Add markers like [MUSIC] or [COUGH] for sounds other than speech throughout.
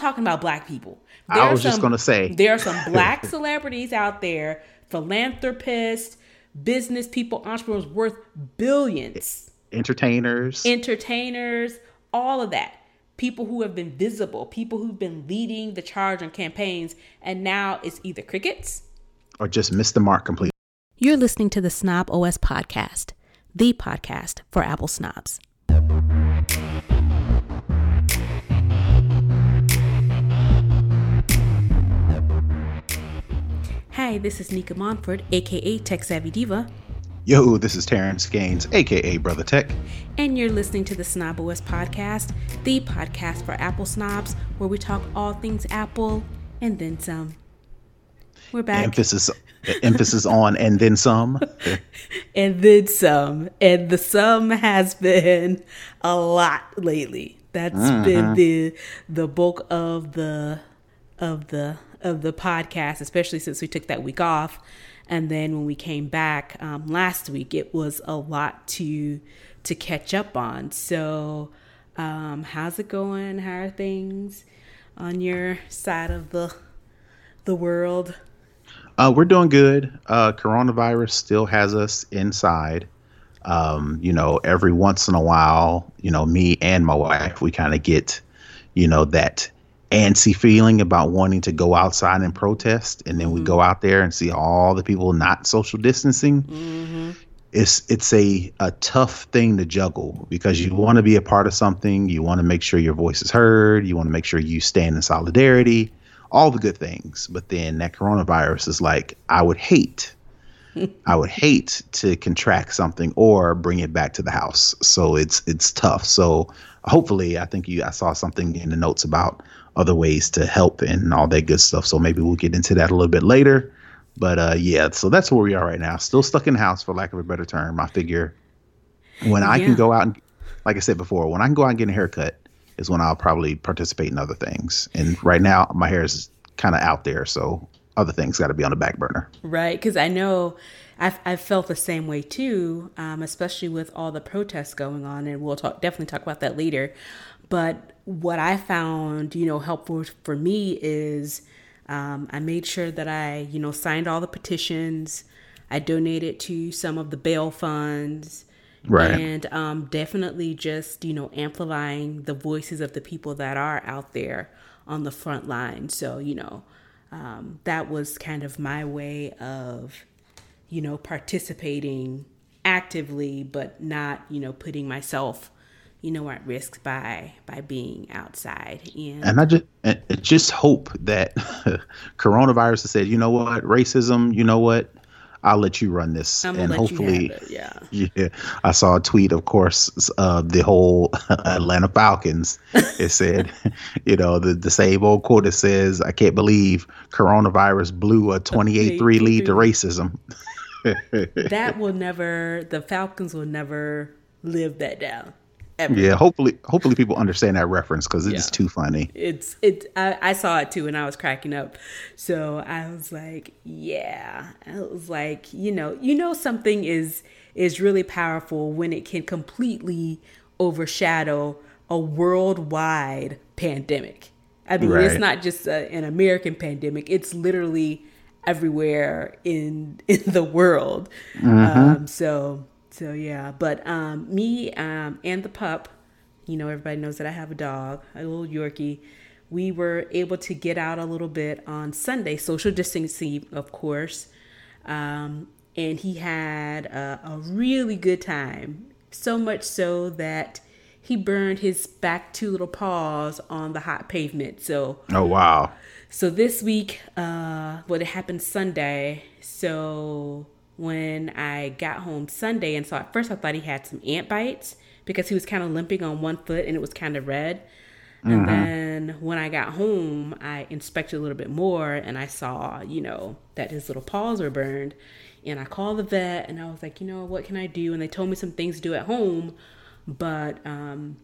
talking about black people. There I was some, just gonna say there are some [LAUGHS] black celebrities out there, philanthropists, business people, entrepreneurs worth billions, entertainers, entertainers, all of that. People who have been visible, people who've been leading the charge on campaigns, and now it's either crickets or just missed the mark completely. You're listening to the Snob OS podcast, the podcast for Apple snobs. Hi, this is Nica Montford, aka Tech Savvy Diva. Yo, this is Terrance Gaines, aka Brother Tech. And you're listening to the Snob OS podcast, the podcast for Apple snobs, where we talk all things Apple and then some. We're back. Emphasis emphasis on and then some. [LAUGHS] and then some. And the sum has been a lot lately. That's mm-hmm. been the the bulk of the of the of the podcast, especially since we took that week off. And then when we came back um, last week, it was a lot to to catch up on. So, um, how's it going? How are things on your side of the the world? Uh, we're doing good. Uh, coronavirus still has us inside. Um, you know, every once in a while, you know, me and my wife, we kind of get, you know, that antsy feeling about wanting to go outside and protest, and then mm-hmm. we go out there and see all the people not social distancing. Mm-hmm. It's it's a a tough thing to juggle because you want to be a part of something, you want to make sure your voice is heard, you want to make sure you stand in solidarity, all the good things. But then that coronavirus is like, I would hate. [LAUGHS] I would hate to contract something or bring it back to the house. So it's it's tough. So hopefully, I think you I saw something in the notes about other ways to help and all that good stuff. So maybe we'll get into that a little bit later. But uh, yeah, so that's where we are right now. Still stuck in the house, for lack of a better term. I figure when I can go out and, like I said before, when I can go out and get a haircut is when I'll probably participate in other things. And right now, my hair is kind of out there, so other things got to be on the back burner. Right, because I know I've, I've felt the same way too, um, especially with all the protests going on, and we'll talk definitely talk about that later. But what I found, you know, helpful for me is um, I made sure that I, you know, signed all the petitions. I donated to some of the bail funds. Right. And um, definitely just, you know, amplifying the voices of the people that are out there on the front line. So, you know, um, that was kind of my way of, you know, participating actively, but not, you know, putting myself you know, at risk by by being outside. And, and I just and just hope that [LAUGHS] coronavirus has said, you know what, racism, you know what, I'll let you run this, and hopefully, yeah. [LAUGHS] Yeah, I saw a tweet, of course, uh, the whole [LAUGHS] Atlanta Falcons. It said, you know, the the same old quote that says, "I can't believe coronavirus blew a twenty eight three lead to racism." that will never. The Falcons will never live that down. Ever. Yeah, hopefully, hopefully people understand that reference because it's yeah. too funny. It's it. I, I, saw it too, and I was cracking up. So I was like, yeah. I was like, you know, you know, something is is really powerful when it can completely overshadow a worldwide pandemic. I mean, right. it's not just a, an American pandemic; it's literally everywhere in [LAUGHS] in the world. Mm-hmm. Um, so so yeah, but um, me um, and the pup, you know, everybody knows that I have a dog, a little Yorkie. We were able to get out a little bit on Sunday, social distancing, of course. Um, and he had a, a really good time. So much so that he burned his back two little paws on the hot pavement. So Oh wow. So this week, uh well it happened Sunday. So when I got home Sunday. And so at first I thought he had some ant bites because he was kind of limping on one foot and it was kind of red. And mm-hmm. then when I got home, I inspected a little bit more and I saw, you know, that his little paws were burned. And I called the vet and I was like, you know, what can I do? And they told me some things to do at home. But um,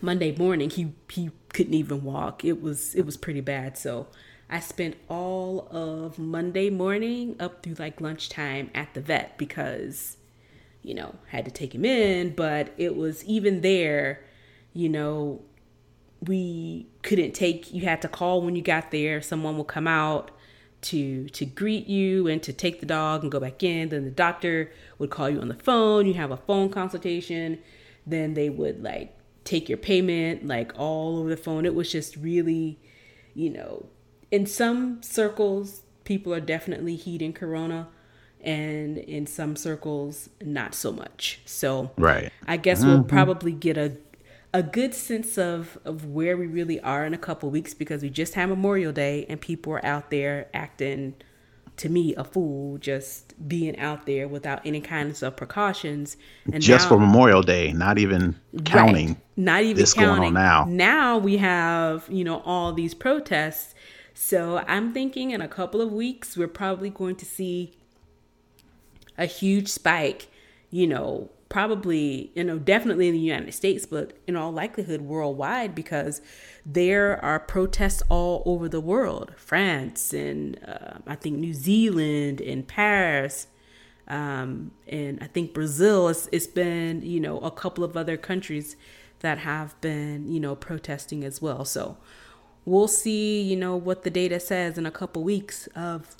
Monday morning, he, he couldn't even walk. It was it was pretty bad. So I spent all of Monday morning up through like lunchtime at the vet because, you know, had to take him in. But it was even there, you know, we couldn't take you had to call when you got there. Someone will come out to to greet you and to take the dog and go back in. Then the doctor would call you on the phone. You have a phone consultation. Then they would like take your payment like all over the phone. It was just really you know in some circles people are definitely heeding corona and in some circles not so much. So right. I guess mm-hmm. we'll probably get a a good sense of of where we really are in a couple weeks because we just had Memorial Day and people are out there acting to me a fool just being out there without any kinds of precautions. And just now, for Memorial Day not even counting right, not even this counting. going on now. Now we have you know all these protests so I'm thinking in a couple of weeks we're probably going to see a huge spike you know probably, you know, definitely in the United States, but in all likelihood worldwide because there are protests all over the world France and uh, I think New Zealand and Paris. Um, and I think Brazil, it's, it's been, you know, a couple of other countries that have been, you know, protesting as well. So we'll see, you know, what the data says in a couple weeks of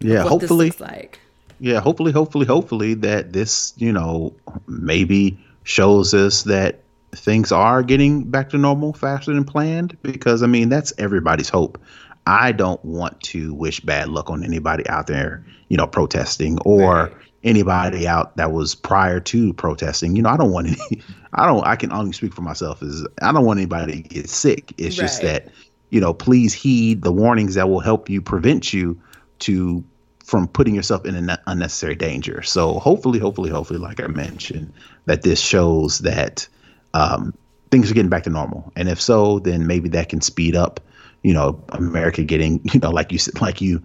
yeah, of hopefully like yeah, hopefully, hopefully, hopefully that this, you know, maybe shows us that things are getting back to normal faster than planned because I mean, that's everybody's hope. I don't want to wish bad luck on anybody out there, you know, protesting or right. Anybody out that was prior to protesting. You know, I don't want any I don't I can only speak for myself is I don't want anybody to get sick. It's right. just that, you know, please heed the warnings that will help you prevent you to from putting yourself in an unnecessary danger. So hopefully, hopefully, hopefully, like I mentioned, that this shows that um, things are getting back to normal. And if so, then maybe that can speed up, you know, America getting, [LAUGHS] you know, like you said, like you,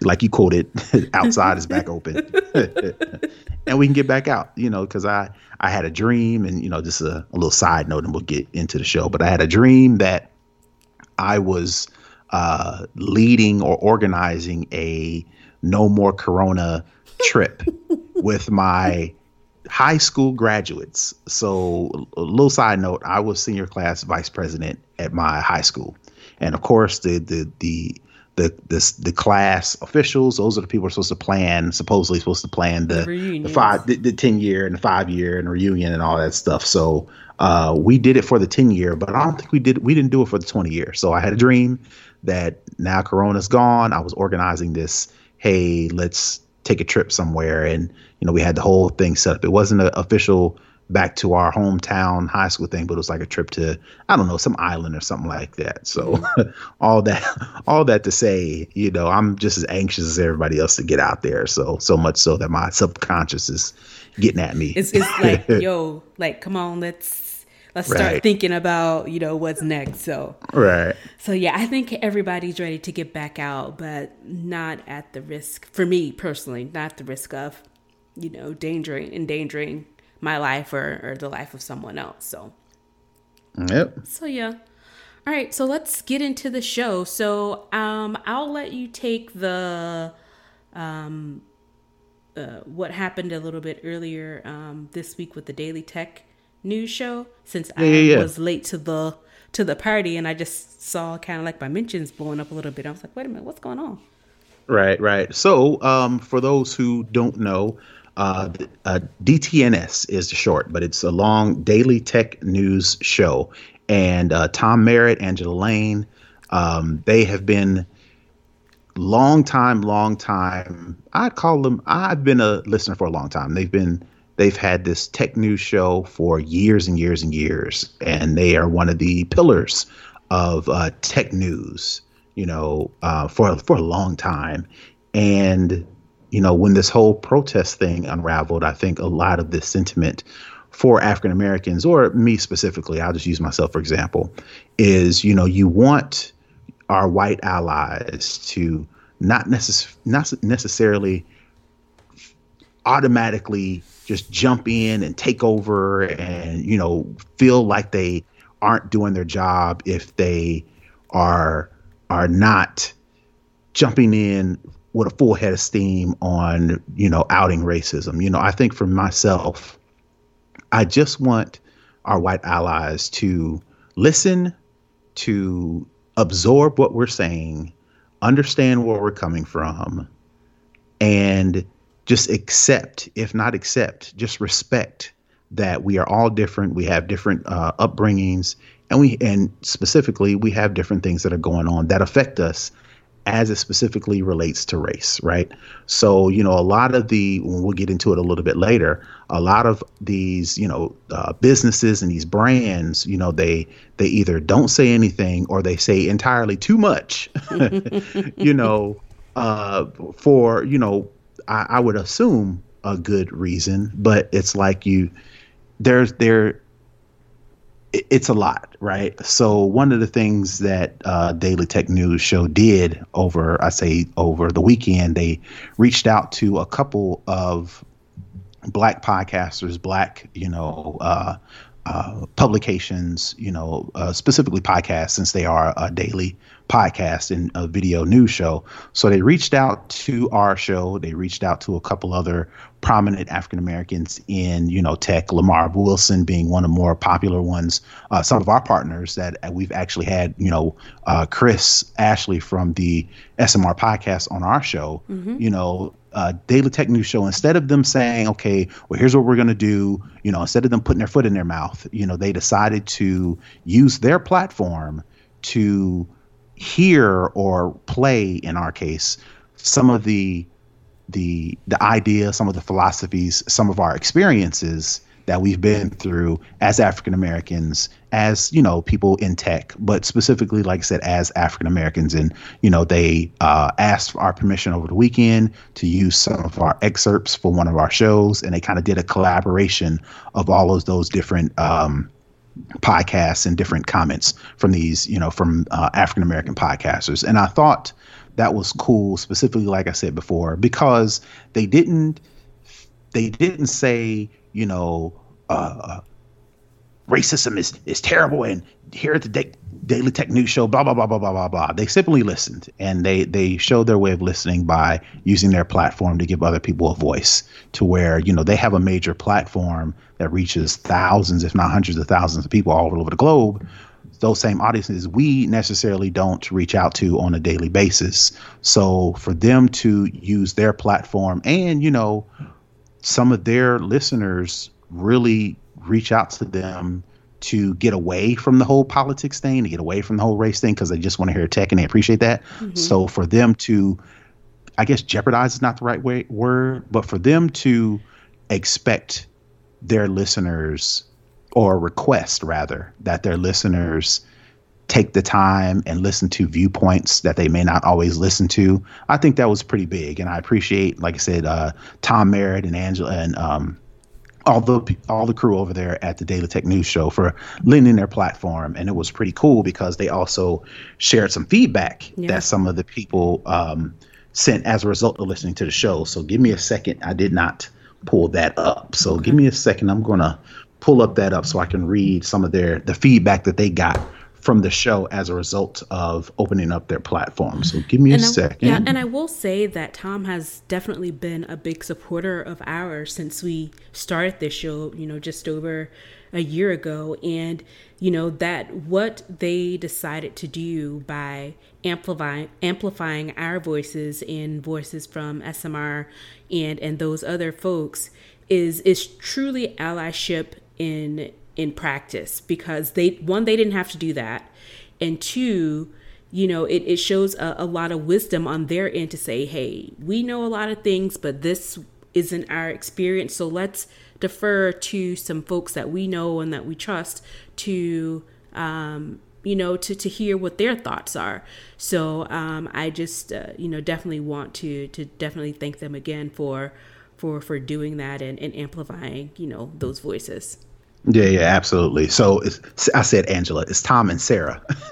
like you quoted, [LAUGHS] outside is back open, [LAUGHS] and we can get back out. You know, because I I had a dream, and you know, just a, a little side note, and we'll get into the show. But I had a dream that I was uh, leading or organizing a no more corona trip with my high school graduates. So, a little side note: I was senior class vice president at my high school, and of course, the the the the the, the class officials; those are the people who are supposed to plan, supposedly supposed to plan the the, the five, the, the, ten year and the five year and reunion and all that stuff. So, uh, we did it for the ten year, but I don't think we did. We didn't do it for the twenty year. So, I had a dream that now Corona's gone. I was organizing this hey, let's take a trip somewhere. And, you know, we had the whole thing set up. It wasn't an official back to our hometown high school thing, but it was like a trip to, I don't know, some island or something like that. So mm-hmm. [LAUGHS] all that, all that to say, you know, I'm just as anxious as everybody else to get out there. So, so much so that my subconscious is getting at me. It's, it's like, [LAUGHS] yo, like, come on, let's let's start right. thinking about you know what's next so right so yeah i think everybody's ready to get back out but not at the risk for me personally not the risk of you know endangering endangering my life or, or the life of someone else so yep so yeah all right so let's get into the show so um i'll let you take the um uh, what happened a little bit earlier um, this week with the Daily Tech news show since yeah, I yeah, yeah. was late to the to the party and I just saw kind of like my mentions blowing up a little bit. I was like, wait a minute, what's going on? Right, right. So, um, for those who don't know, uh, uh, DTNS is the short, but it's a long daily tech news show. And uh, Tom Merritt, Angela Lane, um, they have been long time, long time. I'd call them. I've been a listener for a long time. They've been They've had this tech news show for years and years and years, and they are one of the pillars of uh, tech news. You know, uh, for for a long time, and you know when this whole protest thing unraveled, I think a lot of this sentiment for African Americans, or me specifically, I'll just use myself for example, is you know you want our white allies to not necess- not necessarily automatically just jump in and take over and you know feel like they aren't doing their job if they are are not jumping in with a full head of steam on you know outing racism you know i think for myself i just want our white allies to listen, to absorb what we're saying, understand where we're coming from, and just accept, if not accept, just respect that we are all different. We have different uh, upbringings, and we and specifically we have different things that are going on that affect us as it specifically relates to race, right? So, you know, a lot of the, we'll get into it a little bit later, a lot of these, you know, uh, businesses and these brands, you know, they they either don't say anything or they say entirely too much, [LAUGHS] you know, uh, for you know, I, I would assume a good reason, but it's like you, there's there it's a lot, right? So one of the things that uh, Daily Tech News Show did over, I say over the weekend, they reached out to a couple of black podcasters, black, you know, uh, uh, publications, you know, uh, specifically podcasts, since they are a daily podcast and a video news show. So they reached out to our show. They reached out to a couple other prominent African Americans in, you know, tech. Lamar Wilson being one of the more popular ones. Uh, some of our partners that we've actually had, you know, uh, Chris Ashley from the SMR podcast on our show. Mm-hmm. You know, uh, Daily Tech News Show, instead of them saying, okay, well, here's what we're going to do, you know, instead of them putting their foot in their mouth, you know, they decided to use their platform to hear or play, in our case, some of the the the ideas, some of the philosophies, some of our experiences that we've been through as African Americans, as you know, people in tech, but specifically, like I said, as African Americans. And you know, they uh, asked for our permission over the weekend to use some of our excerpts for one of our shows, and they kind of did a collaboration of all of those different. Um, podcasts and different comments from these, you know, from uh, African American podcasters. And I thought that was cool, specifically, like I said before, because they didn't they didn't say, you know, uh, racism is is terrible, and here at the da- Daily Tech News Show, blah blah blah blah blah blah blah. They simply listened, and they they showed their way of listening by using their platform to give other people a voice. To where you know they have a major platform that reaches thousands, if not hundreds of thousands of people all over the globe. Those same audiences we necessarily don't reach out to on a daily basis. So for them to use their platform and you know some of their listeners really reach out to them to get away from the whole politics thing, to get away from the whole race thing, because they just want to hear tech and they appreciate that. Mm-hmm. So for them to, I guess jeopardize is not the right way, word, but for them to expect their listeners or request rather that their listeners take the time and listen to viewpoints that they may not always listen to. I think that was pretty big, and I appreciate, like I said, uh, Tom Merritt and Angela and um, all the all the crew over there at the Daily Tech News Show for lending their platform, and it was pretty cool because they also shared some feedback yeah. that some of the people um, sent as a result of listening to the show. So give me a second. I did not pull that up, so okay. give me a second. I'm gonna pull up that up so I can read some of their the feedback that they got from the show as a result of opening up their platform. So give me and a I, second. Yeah, and I will say that Tom has definitely been a big supporter of ours since we started this show, you know, just over a year ago. And, you know, that what they decided to do by amplifying amplifying our voices and voices from SMR and and those other folks is is truly allyship in in practice because they one they didn't have to do that. And two you know it, it shows a, a lot of wisdom on their end to say hey we know a lot of things but this isn't our experience. So let's defer to some folks that we know and that we trust to um, you know to, to hear what their thoughts are. So um, i just uh, you know definitely want to to definitely thank them again for for for doing that and, and amplifying you know those voices yeah, yeah, absolutely. So I said Angela. It's Tom and Sarah. [LAUGHS]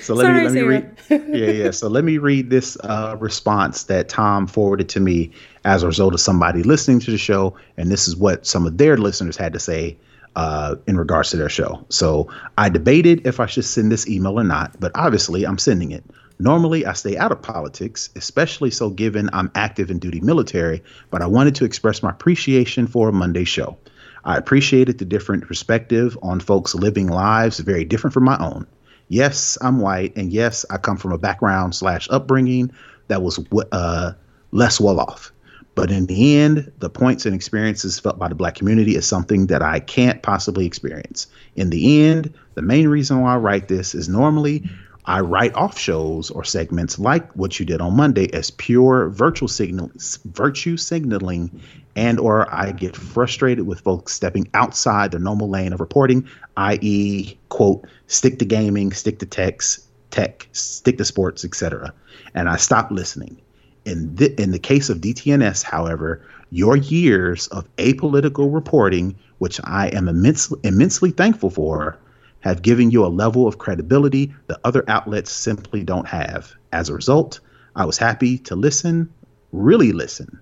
so let Sorry, me let me read. [LAUGHS] Yeah, yeah. So let me read this uh, response that Tom forwarded to me as a result of somebody listening to the show, and this is what some of their listeners had to say uh, in regards to their show. So I debated if I should send this email or not, but obviously I'm sending it. Normally, I stay out of politics, especially so given I'm active in duty military, but I wanted to express my appreciation for a Monday show. I appreciated the different perspective on folks living lives very different from my own. Yes, I'm white, and yes, I come from a background slash upbringing that was uh, less well off. But in the end, the points and experiences felt by the black community is something that I can't possibly experience. In the end, the main reason why I write this is normally I write off shows or segments like what you did on Monday as pure virtual signal, virtue signaling, and or I get frustrated with folks stepping outside their normal lane of reporting, i.e., quote, stick to gaming, stick to text, tech, stick to sports, etc. And I stop listening. In the, in the case of DTNS, however, your years of apolitical reporting, which I am immensely, immensely thankful for, have given you a level of credibility that other outlets simply don't have. As a result, I was happy to listen, really listen.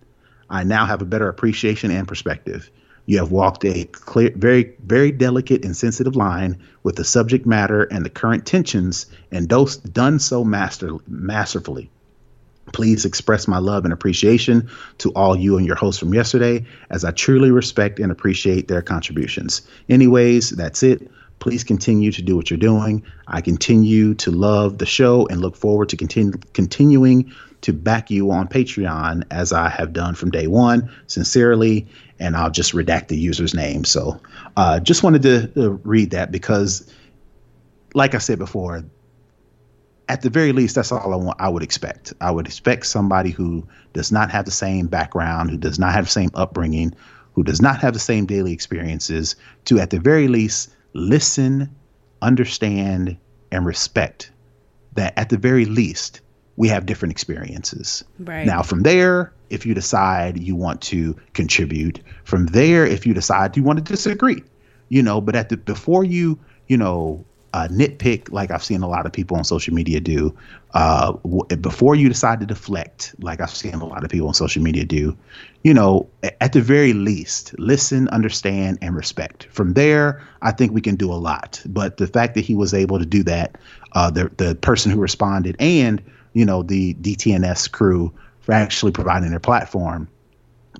I now have a better appreciation and perspective. You have walked a clear, very, very delicate and sensitive line with the subject matter and the current tensions, and done so master, masterfully. Please express my love and appreciation to all you and your hosts from yesterday, as I truly respect and appreciate their contributions. Anyways, that's it. Please continue to do what you're doing. I continue to love the show and look forward to continue, continuing to back you on Patreon as I have done from day one. Sincerely, and I'll just redact the user's name. So, uh, just wanted to uh, read that because, like I said before, at the very least, that's all I want. I would expect. I would expect somebody who does not have the same background, who does not have the same upbringing, who does not have the same daily experiences, to at the very least listen, understand, and respect that at the very least we have different experiences. Right. Now, from there, if you decide you want to contribute, from there, if you decide you want to disagree, you know, but at the before you, you know, uh, nitpick like I've seen a lot of people on social media do. Uh, w- before you decide to deflect, like I've seen a lot of people on social media do, you know, at the very least, listen, understand, and respect. From there, I think we can do a lot. But the fact that he was able to do that, uh, the the person who responded, and you know, the DTNS crew for actually providing their platform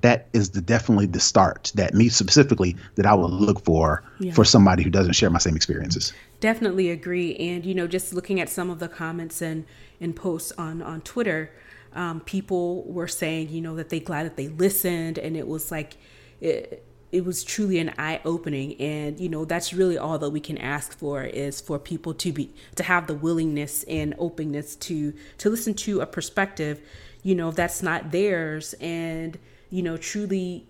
that is the definitely the start that me specifically that I would look for yeah. for somebody who doesn't share my same experiences. Definitely agree. And you know, just looking at some of the comments and and posts on on Twitter, um, people were saying, you know, that they glad that they listened, and it was like. It, it was truly an eye opening and you know that's really all that we can ask for is for people to be to have the willingness and openness to to listen to a perspective you know that's not theirs and you know, truly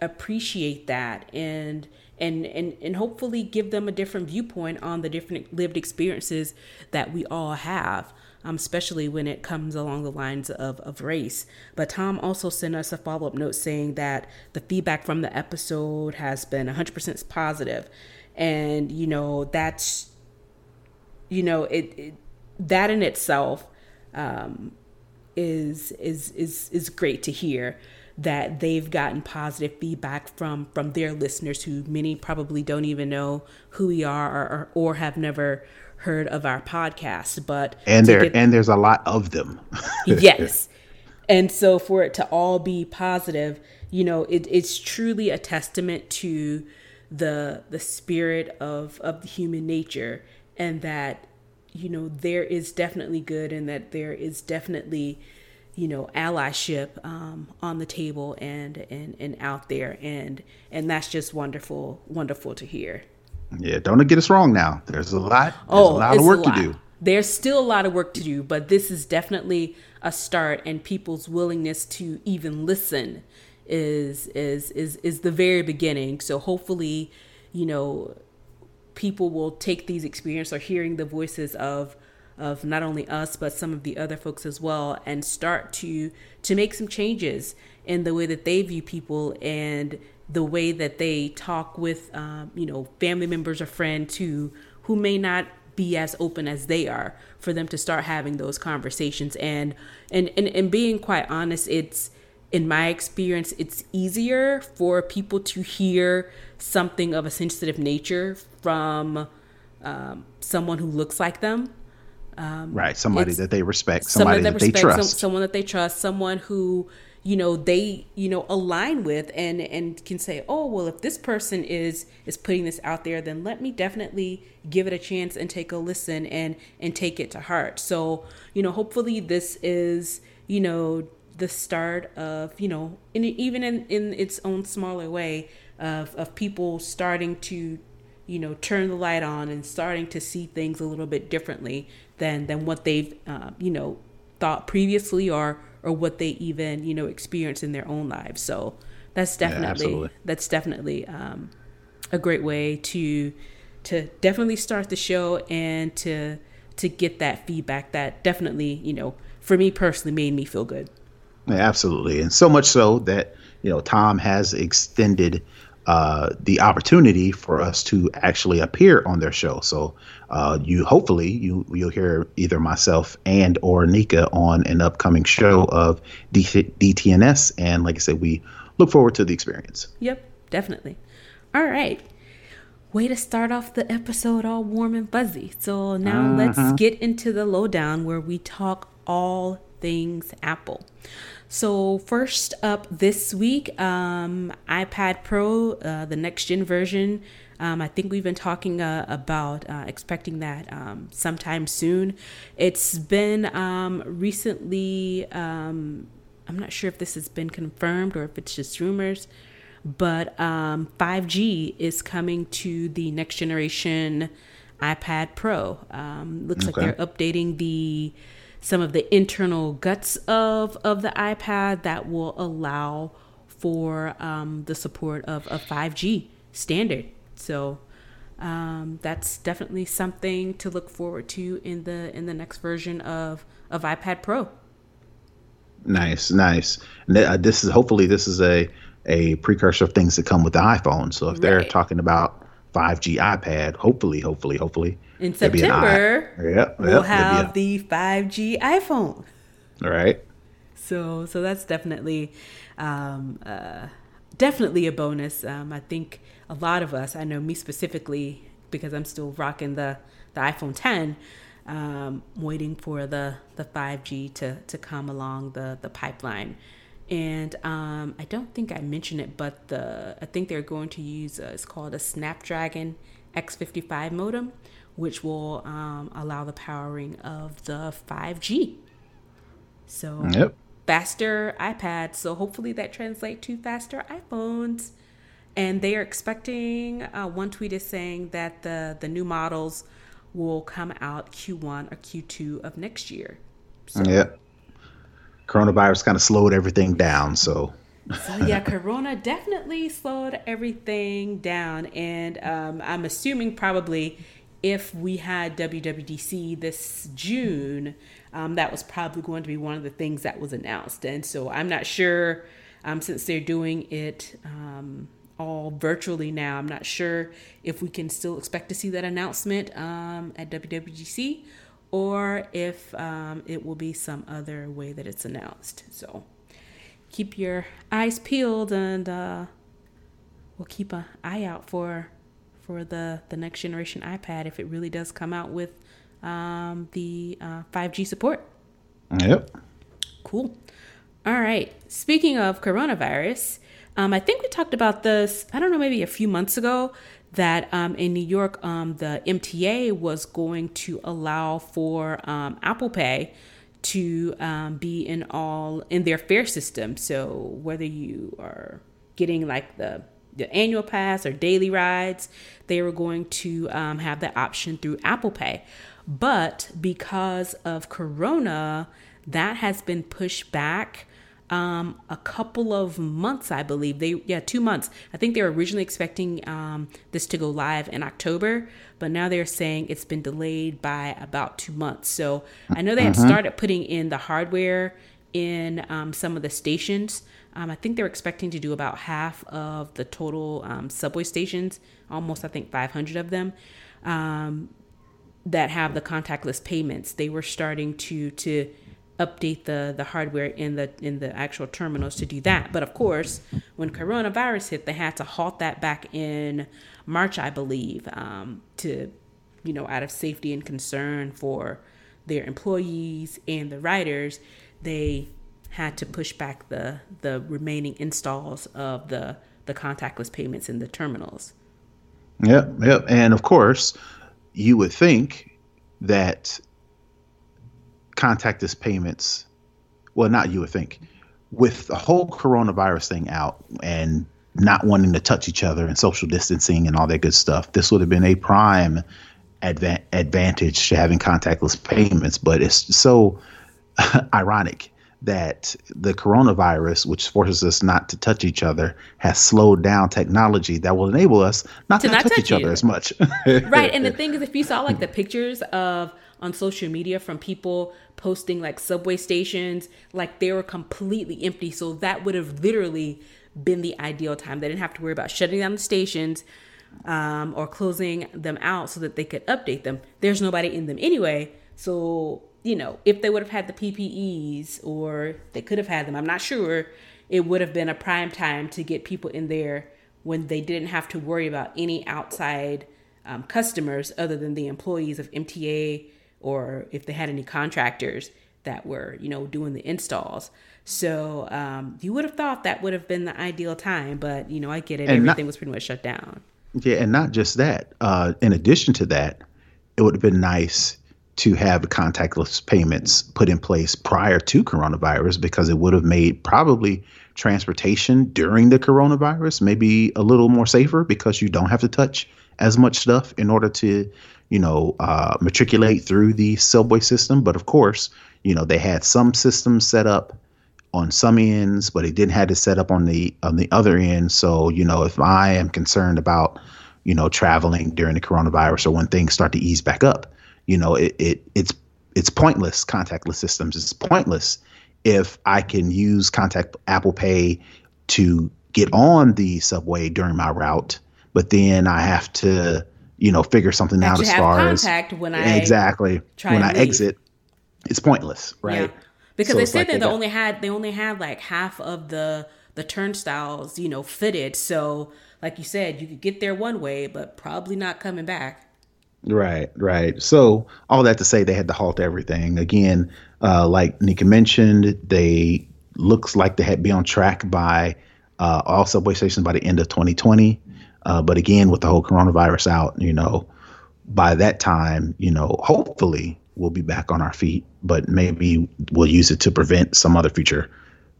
appreciate that and and and and hopefully give them a different viewpoint on the different lived experiences that we all have um, especially when it comes along the lines of, of race. But Tom also sent us a follow up note saying that the feedback from the episode has been 100% positive. And, you know, that's, you know, it, it that in itself um, is, is, is, is great to hear that they've gotten positive feedback from from their listeners who many probably don't even know who we are or, or have never heard of our podcast but and there get, and there's a lot of them. [LAUGHS] Yes. And so for it to all be positive you know it, it's truly a testament to the the spirit of of the human nature and that you know there is definitely good and that there is definitely you know allyship um, on the table and and and out there. And and that's just wonderful wonderful to hear. Yeah don't get us wrong now. There's a lot there's oh, a lot of work lot. to do. There's still a lot of work to do but this is definitely a start and people's willingness to even listen is is is is the very beginning. So hopefully you know people will take these experiences or hearing the voices of of not only us but some of the other folks as well and start to to make some changes in the way that they view people and the way that they talk with um, you know family members or friends who who may not be as open as they are for them to start having those conversations. And and and, and being quite honest it's in my experience it's easier for people to hear something of a sensitive nature from um, someone who looks like them um, right, somebody that they respect, somebody that, that, they respect, trust, some, someone that they trust, someone who you know they you know align with and and can say oh well if this person is is putting this out there then let me definitely give it a chance and take a listen and and take it to heart. So you know hopefully this is you know the start of you know in, even in in its own smaller way of of people starting to you know turn the light on and starting to see things a little bit differently than than what they've uh, you know thought previously or or what they even you know experience in their own lives. So that's definitely yeah, that's definitely um, a great way to to definitely start the show and to to get that feedback that definitely you know for me personally made me feel good. Yeah, absolutely. And so much so that you know tom has extended uh, the opportunity for us to actually appear on their show. So uh, you hopefully you you'll hear either myself and or Nica on an upcoming show of DTNS, and like I said, we look forward to the experience. Yep, definitely. All right. Way to start off the episode all warm and fuzzy. So now uh-huh. let's get into the lowdown where we talk all things Apple. So, first up this week, um, iPad Pro, uh, the next gen version. Um, I think we've been talking uh, about uh, expecting that um, sometime soon. It's been um, recently, um, I'm not sure if this has been confirmed or if it's just rumors, but 5G um, is coming to the next generation iPad Pro. looks okay. like they're updating the some of the internal guts of of the iPad that will allow for um, the support of a 5G standard. So um, that's definitely something to look forward to in the in the next version of of iPad Pro. Nice, nice. Uh, this is hopefully this is a a precursor of things that come with the iPhone. So if right. they're talking about 5G iPad. Hopefully, hopefully, hopefully. In September, yep, we'll have a, the 5G iPhone. All right. So, so that's definitely, um, uh, definitely a bonus. Um, I think a lot of us, I know me specifically, because I'm still rocking the the iPhone 10, um, waiting for the the 5G to to come along the the pipeline and um, I don't think I mentioned it, but the I think they're going to use a, it's called a Snapdragon X55 modem, which will um, allow the powering of the 5G. So yep. faster iPads. So hopefully that translates to faster iPhones. And they are expecting. Uh, one tweet is saying that the the new models will come out Q1 or Q2 of next year. So, yep coronavirus kind of slowed everything down. So. so yeah, Corona definitely slowed everything down, and um, I'm assuming probably if we had WWDC this June, um, that was probably going to be one of the things that was announced. And so I'm not sure, um, since they're doing it um, all virtually now, I'm not sure if we can still expect to see that announcement um, at WWDC or if um, it will be some other way that it's announced. So keep your eyes peeled, and uh, we'll keep an eye out for for the the next generation iPad if it really does come out with um, the uh, 5G support. Yep. Cool. All right. Speaking of coronavirus, um, I think we talked about this. I don't know, maybe a few months ago that um, in New York, um, the MTA was going to allow for um, Apple Pay to um, be in all in their fare system. So whether you are getting like the the annual pass or daily rides, they were going to um, have that option through Apple Pay. But because of Corona, that has been pushed back um, a couple of months, I believe. They yeah, two months. I think they were originally expecting um, this to go live in October, but now they're saying it's been delayed by about two months. So I know they had mm-hmm. started putting in the hardware in um, some of the stations. Um, I think they're expecting to do about half of the total um, subway stations, almost I think 500 of them um, that have the contactless payments. They were starting to to update the the hardware in the in the actual terminals to do that. But of course, when coronavirus hit, they had to halt that back in March, I believe, um, to you know out of safety and concern for their employees and the riders. They had to push back the the remaining installs of the the contactless payments in the terminals. Yep, yep. And of course, you would think that contactless payments, well, not you would think, with the whole coronavirus thing out and not wanting to touch each other and social distancing and all that good stuff, this would have been a prime adva- advantage to having contactless payments. But it's so [LAUGHS] ironic that the coronavirus, which forces us not to touch each other, has slowed down technology that will enable us not to, to not touch, touch, each you. other as much. right. And the thing is, if you saw like the pictures of on social media from people posting like subway stations, like they were completely empty. So that would have literally been the ideal time. They didn't have to worry about shutting down the stations um, or closing them out so that they could update them. There's nobody in them anyway. So you know, if they would have had the PPEs or they could have had them, I'm not sure, it would have been a prime time to get people in there when they didn't have to worry about any outside um, customers other than the employees of MTA or if they had any contractors that were, you know, doing the installs. So um, you would have thought that would have been the ideal time, but you know, I get it. And Everything not, was pretty much shut down. Yeah, and not just that. Uh, in addition to that, it would have been nice to have contactless payments put in place prior to coronavirus because it would have made probably transportation during the coronavirus maybe a little more safer because you don't have to touch as much stuff in order to you know uh, matriculate through the subway system but of course you know they had some systems set up on some ends but it didn't have to set up on the on the other end so you know if i am concerned about you know traveling during the coronavirus or when things start to ease back up you know, it, it it's it's pointless contactless systems. It's pointless if I can use contact Apple Pay to get on the subway during my route, but then I have to, you know, figure something out as far as when I exactly when I exit. It's pointless, right? Yeah. Because so they said like that they, they only had they only had like half of the the turnstiles, you know, fitted. So, like you said, you could get there one way, but probably not coming back. Right, right. So all that to say, they had to halt everything again. Uh, like Nica mentioned, they looks like they had be on track by uh, all subway stations by the end of 2020. Uh, but again, with the whole coronavirus out, you know, by that time, you know, hopefully we'll be back on our feet. But maybe we'll use it to prevent some other future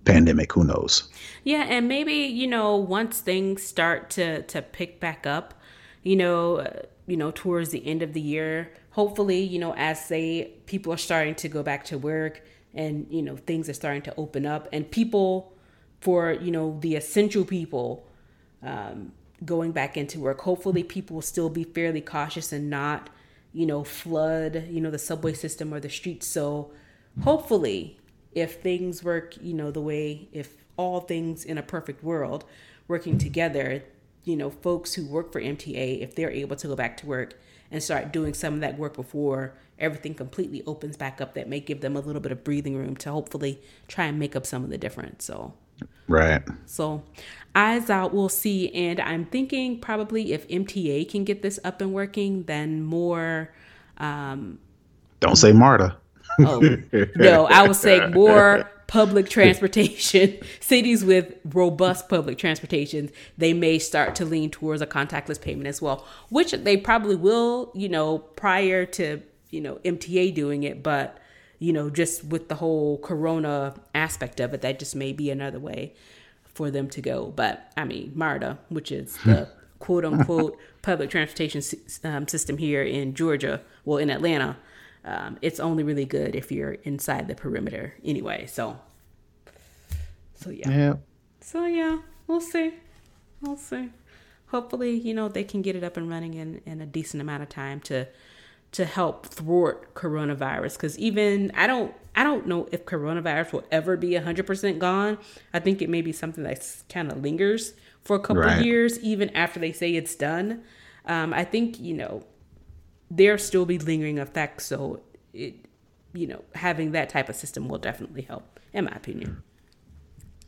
pandemic. Who knows? Yeah, and maybe you know once things start to to pick back up, you know you know, towards the end of the year. Hopefully, you know, as say people are starting to go back to work and, you know, things are starting to open up and people for, you know, the essential people um, going back into work, hopefully people will still be fairly cautious and not, you know, flood, you know, the subway system or the streets. So hopefully if things work, you know, the way, if all things in a perfect world working together, you know, folks who work for MTA, if they're able to go back to work and start doing some of that work before everything completely opens back up, that may give them a little bit of breathing room to hopefully try and make up some of the difference. So, right. So, eyes out, we'll see. And I'm thinking probably if MTA can get this up and working, then more. Um, Don't say MARTA. oh, no, I would say more public transportation, [LAUGHS] cities with robust public transportation, they may start to lean towards a contactless payment as well, which they probably will, you know, prior to, you know, MTA doing it. But, you know, just with the whole corona aspect of it, that just may be another way for them to go. But I mean, MARTA, which is [LAUGHS] the quote unquote public transportation um, system here in Georgia, well, in Atlanta um, it's only really good if you're inside the perimeter anyway. So, so yeah. Yeah. So yeah, we'll see. We'll see. Hopefully, you know, they can get it up and running in, in a decent amount of time to to help thwart coronavirus because even i don't i don't know if coronavirus will ever be 100% gone i think it may be something that kind of lingers for a couple right. of years even after they say it's done um, i think you know there still be lingering effects. So it, you know, having that type of system will definitely help, in my opinion.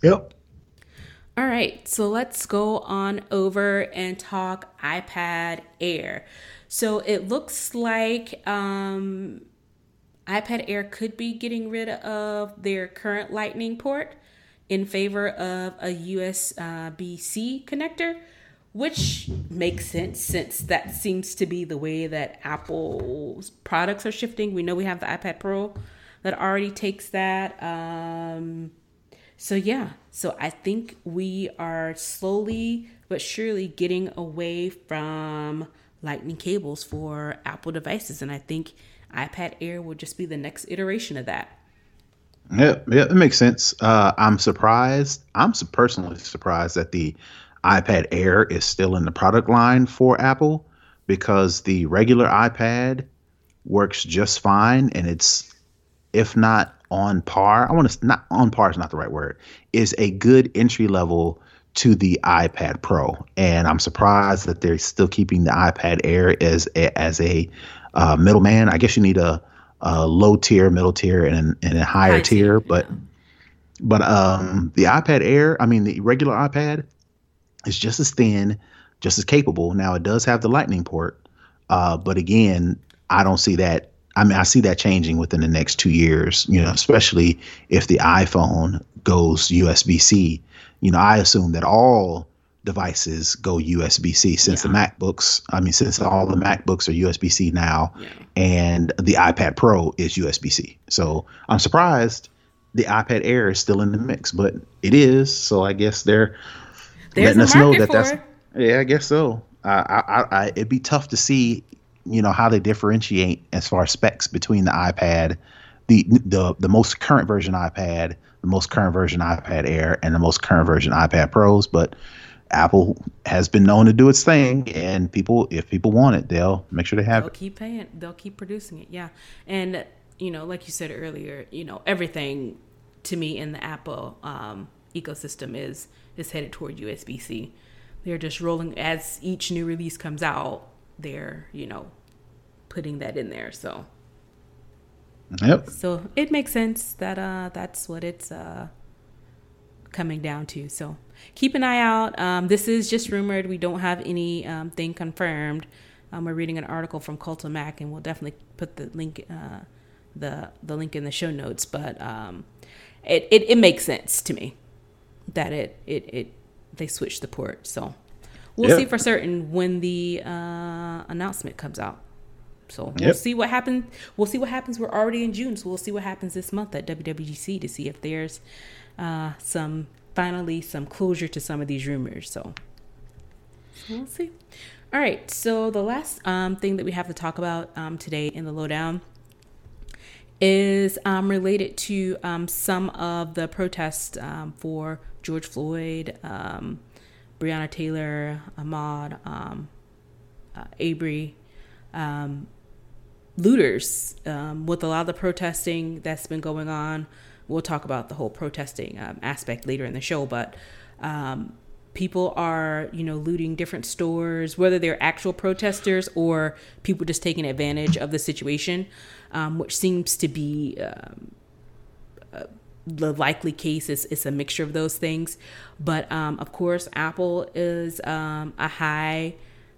Yep. All right, so let's go on over and talk iPad Air. So it looks like um, iPad Air could be getting rid of their current Lightning port in favor of a USB C connector, which makes sense since that seems to be the way that Apple's products are shifting. We know we have the iPad Pro that already takes that. Um, so, yeah, so I think we are slowly but surely getting away from lightning cables for Apple devices. And I think iPad Air will just be the next iteration of that. Yeah, yeah, it makes sense. Uh, I'm surprised. I'm personally surprised that the iPad Air is still in the product line for Apple because the regular iPad works just fine and it's, if not on par, I want to not on par is not the right word, is a good entry level to the iPad Pro, and I'm surprised that they're still keeping the iPad Air as a, as a uh, middleman. I guess you need a, a low tier, middle tier, and, and a higher High tier, but yeah. but um, the iPad Air, I mean the regular iPad, is just as thin, just as capable. Now it does have the Lightning port, uh, but again, I don't see that. I mean, I see that changing within the next two years. You know, especially if the iPhone goes USB C you know, I assume that all devices go USB C since yeah. the MacBooks, I mean, since all the MacBooks are USB C now, yeah. and the iPad Pro is USB C. So I'm surprised the iPad Air is still in the mix, but it is. So I guess they're There's letting us know that that's. It. Yeah, I guess so. I, I, I, it'd be tough to see, you know, how they differentiate as far as specs between the iPad, the the the most current version iPad the most current version iPad Air and the most current version iPad Pros, but Apple has been known to do its thing, and people, if people want it, they'll make sure they have it. they'll it. keep paying. They'll keep producing it. Yeah, and you know, like you said earlier, you know, everything to me in the Apple um, ecosystem is is headed toward USB C. They're just rolling as each new release comes out. They're you know putting that in there. So Yep. So it makes sense that uh, that's what it's uh, coming down to. So keep an eye out. Um, this is just rumored. We don't have anything um, confirmed. Um, we're reading an article from Cult of Mac, and we'll definitely put the link uh, the the link in the show notes. But um, it, it it makes sense to me that it it it they switched the port. So we'll yep. see for certain when the uh, announcement comes out. So we'll see what happens. We'll see what happens. We're already in June, so we'll see what happens this month at WWDC to see if there's uh, some finally some closure to some of these rumors. So, so we'll see. All right. So the last um, thing that we have to talk about um, today in the lowdown is um, related to um, some of the protests um, for George Floyd, um, Breonna Taylor, Ahmaud, um, uh, Arbery, um, looters um, with a lot of the protesting that's been going on. We'll talk about the whole protesting um, aspect later in the show, but um, people are, you know, looting different stores, whether they're actual protesters or people just taking advantage of the situation, um, which seems to be. Um, uh, the likely case is it's a mixture of those things, but um, of course, Apple is a high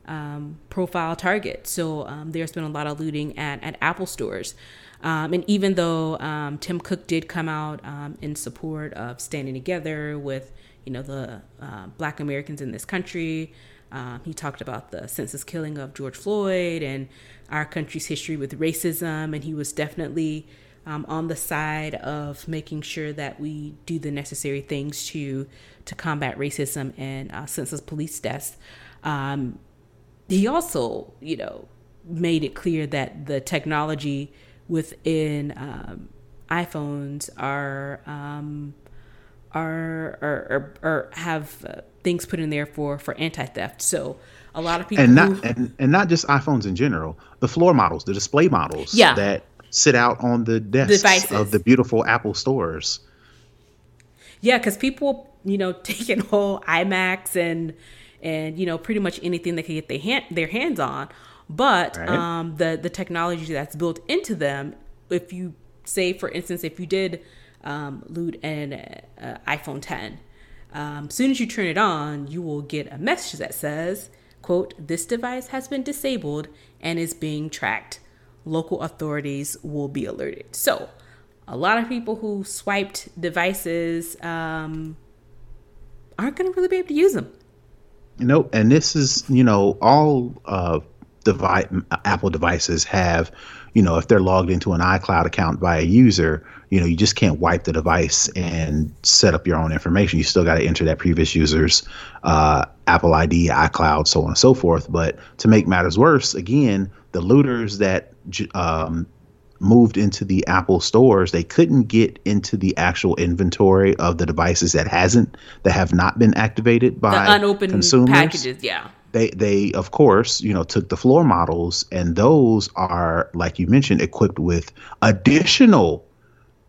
um, profile target. So um, there's been a lot of looting at, at Apple stores. Um, and even though um, Tim Cook did come out um, in support of standing together with, you know, the uh, Black Americans in this country, um, he talked about the senseless killing of George Floyd and our country's history with racism, and he was definitely on the side of making sure that we do the necessary things to to combat racism and uh, senseless police deaths. Um, he also, you know, made it clear that the technology within um, iPhones are, um, are, are, are, are have uh, things put in there for for anti theft. So a lot of people and not who, and, and not just iPhones in general, the floor models, the display models, yeah. that sit out on the desks Devices. of the beautiful Apple stores. Yeah, because people, you know, [LAUGHS] taking whole iMacs and and you know pretty much anything they can get their hand their hands on. But right. um, the the technology that's built into them, if you say for instance, if you did um, loot an uh, iPhone 10, um, soon as you turn it on, you will get a message that says, "quote This device has been disabled and is being tracked." local authorities will be alerted. So, a lot of people who swiped devices um, aren't going to really be able to use them. Nope. And this is, you know, all uh, device, Apple devices have, you know, if they're logged into an iCloud account by a user, you know, you just can't wipe the device and set up your own information. You still got to enter that previous user's uh, Apple ID, iCloud, so on and so forth. But to make matters worse, again, the looters that um, moved into the Apple stores, they couldn't get into the actual inventory of the devices that hasn't that have not been activated by the unopened consumers. packages. Yeah. They they of course, you know, took the floor models and those are like you mentioned equipped with additional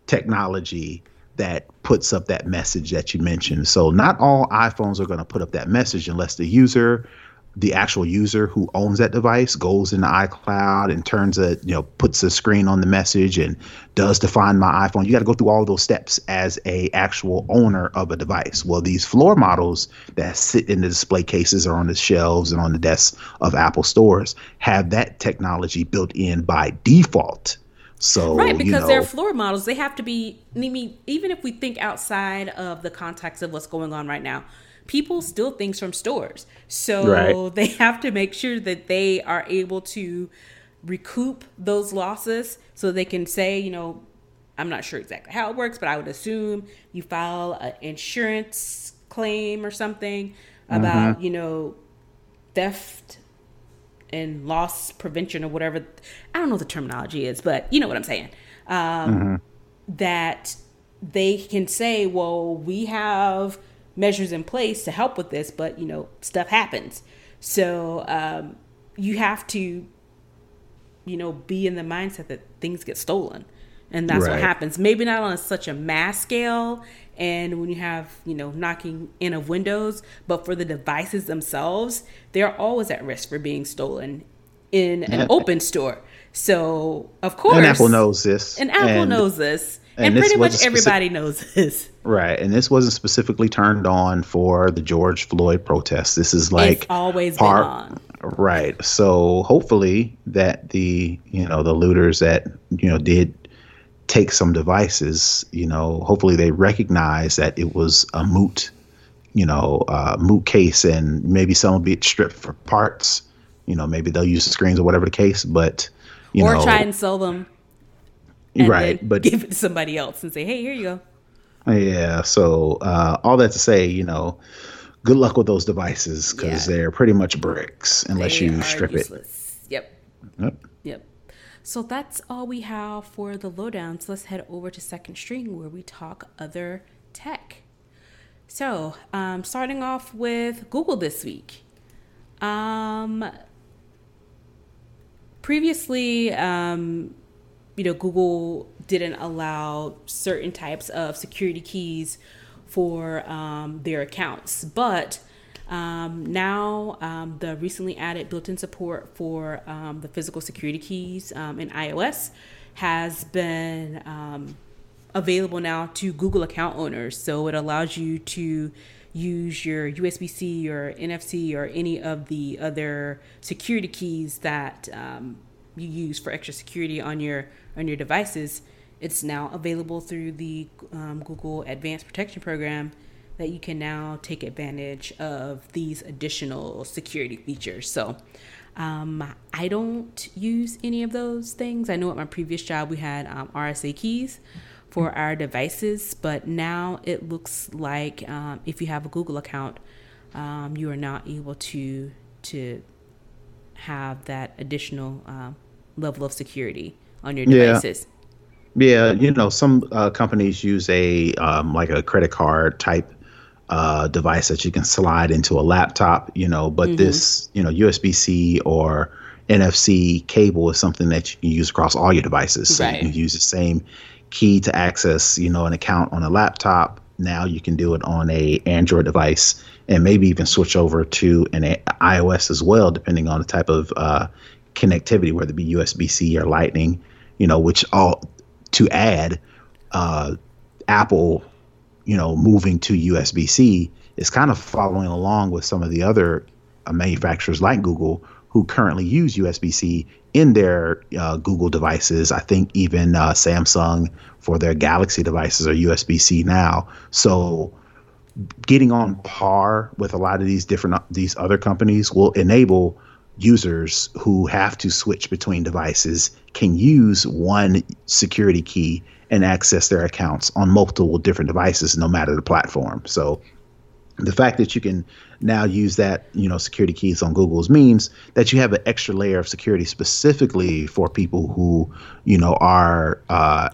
technology that puts up that message that you mentioned. So not all iPhones are going to put up that message unless the user the actual user who owns that device goes into iCloud and turns a you know puts a screen on the message and does to find my iPhone. You got to go through all those steps as a actual owner of a device. Well, these floor models that sit in the display cases or on the shelves and on the desks of Apple stores have that technology built in by default. So right because you know, they're floor models, they have to be. I mean, even if we think outside of the context of what's going on right now, people steal things from stores. So right. [LAUGHS] they have to make sure that they are able to recoup those losses so they can say, you know, I'm not sure exactly how it works, but I would assume you file an insurance claim or something about, mm-hmm. you know, theft and loss prevention or whatever. I don't know what the terminology is, but you know what I'm saying. Um, mm-hmm. That they can say, well, we have measures in place to help with this, but you know, stuff happens. So um, you have to, you know, be in the mindset that things get stolen. And that's right. what happens. Maybe not on such a mass scale and when you have, you know, knocking in of windows, but for the devices themselves, they're always at risk for being stolen in an open store. So, of course, and Apple knows this. And Apple and knows this. And, and pretty much everybody knows [LAUGHS] this. Right. And this wasn't specifically turned on for the George Floyd protests. This is like it's always part, been on. Right. So hopefully that the you know, the looters that, you know, did take some devices, you know, hopefully they recognize that it was a moot, you know, uh, moot case and maybe some will be stripped for parts. You know, maybe they'll use the screens or whatever the case, but you or know, try and sell them right but [LAUGHS] give it to somebody else and say hey here you go yeah so uh, all that to say you know good luck with those devices because yeah. they're pretty much bricks unless they you strip useless. it yep. Yep. Yep. So that's all we have for the lowdown. So let's head over to second string where we talk other tech. So um, starting off with google this week. Um, previously um, you know, Google didn't allow certain types of security keys for um, their accounts. But um, now, um, the recently added built in support for um, the physical security keys um, in iOS has been um, available now to Google account owners. So it allows you to use your USB C or NFC or any of the other security keys that you use for extra security on your on your devices, it's now available through the um, Google Advanced Protection Program that you can now take advantage of these additional security features. So, um, I don't use any of those things. I know at my previous job we had um, RSA keys for our devices, but now it looks like um, if you have a Google account, um, you are not able to to have that additional uh, level of security on your devices. Yeah, you know, some uh, companies use a um, like a credit card type uh, device that you can slide into a laptop, you know, but mm-hmm. this, you know, USB C or NFC cable is something that you can use across all your devices. So right. you can use the same key to access, you know, an account on a laptop. Now you can do it on a Android device and maybe even switch over to an a- iOS as well, depending on the type of uh, connectivity, whether it be USB C or Lightning you know, which all to add uh, Apple, you know, moving to USB C is kind of following along with some of the other uh, manufacturers like Google who currently use USB C in their uh, Google devices. I think even uh, Samsung for their Galaxy devices are USB C now. So getting on par with a lot of these different these other companies will enable users who have to switch between devices can use one security key and access their accounts on multiple different devices no matter the platform. So the fact that you can now use that you know security keys on google's means that you have an extra layer of security specifically for people who you know are uh,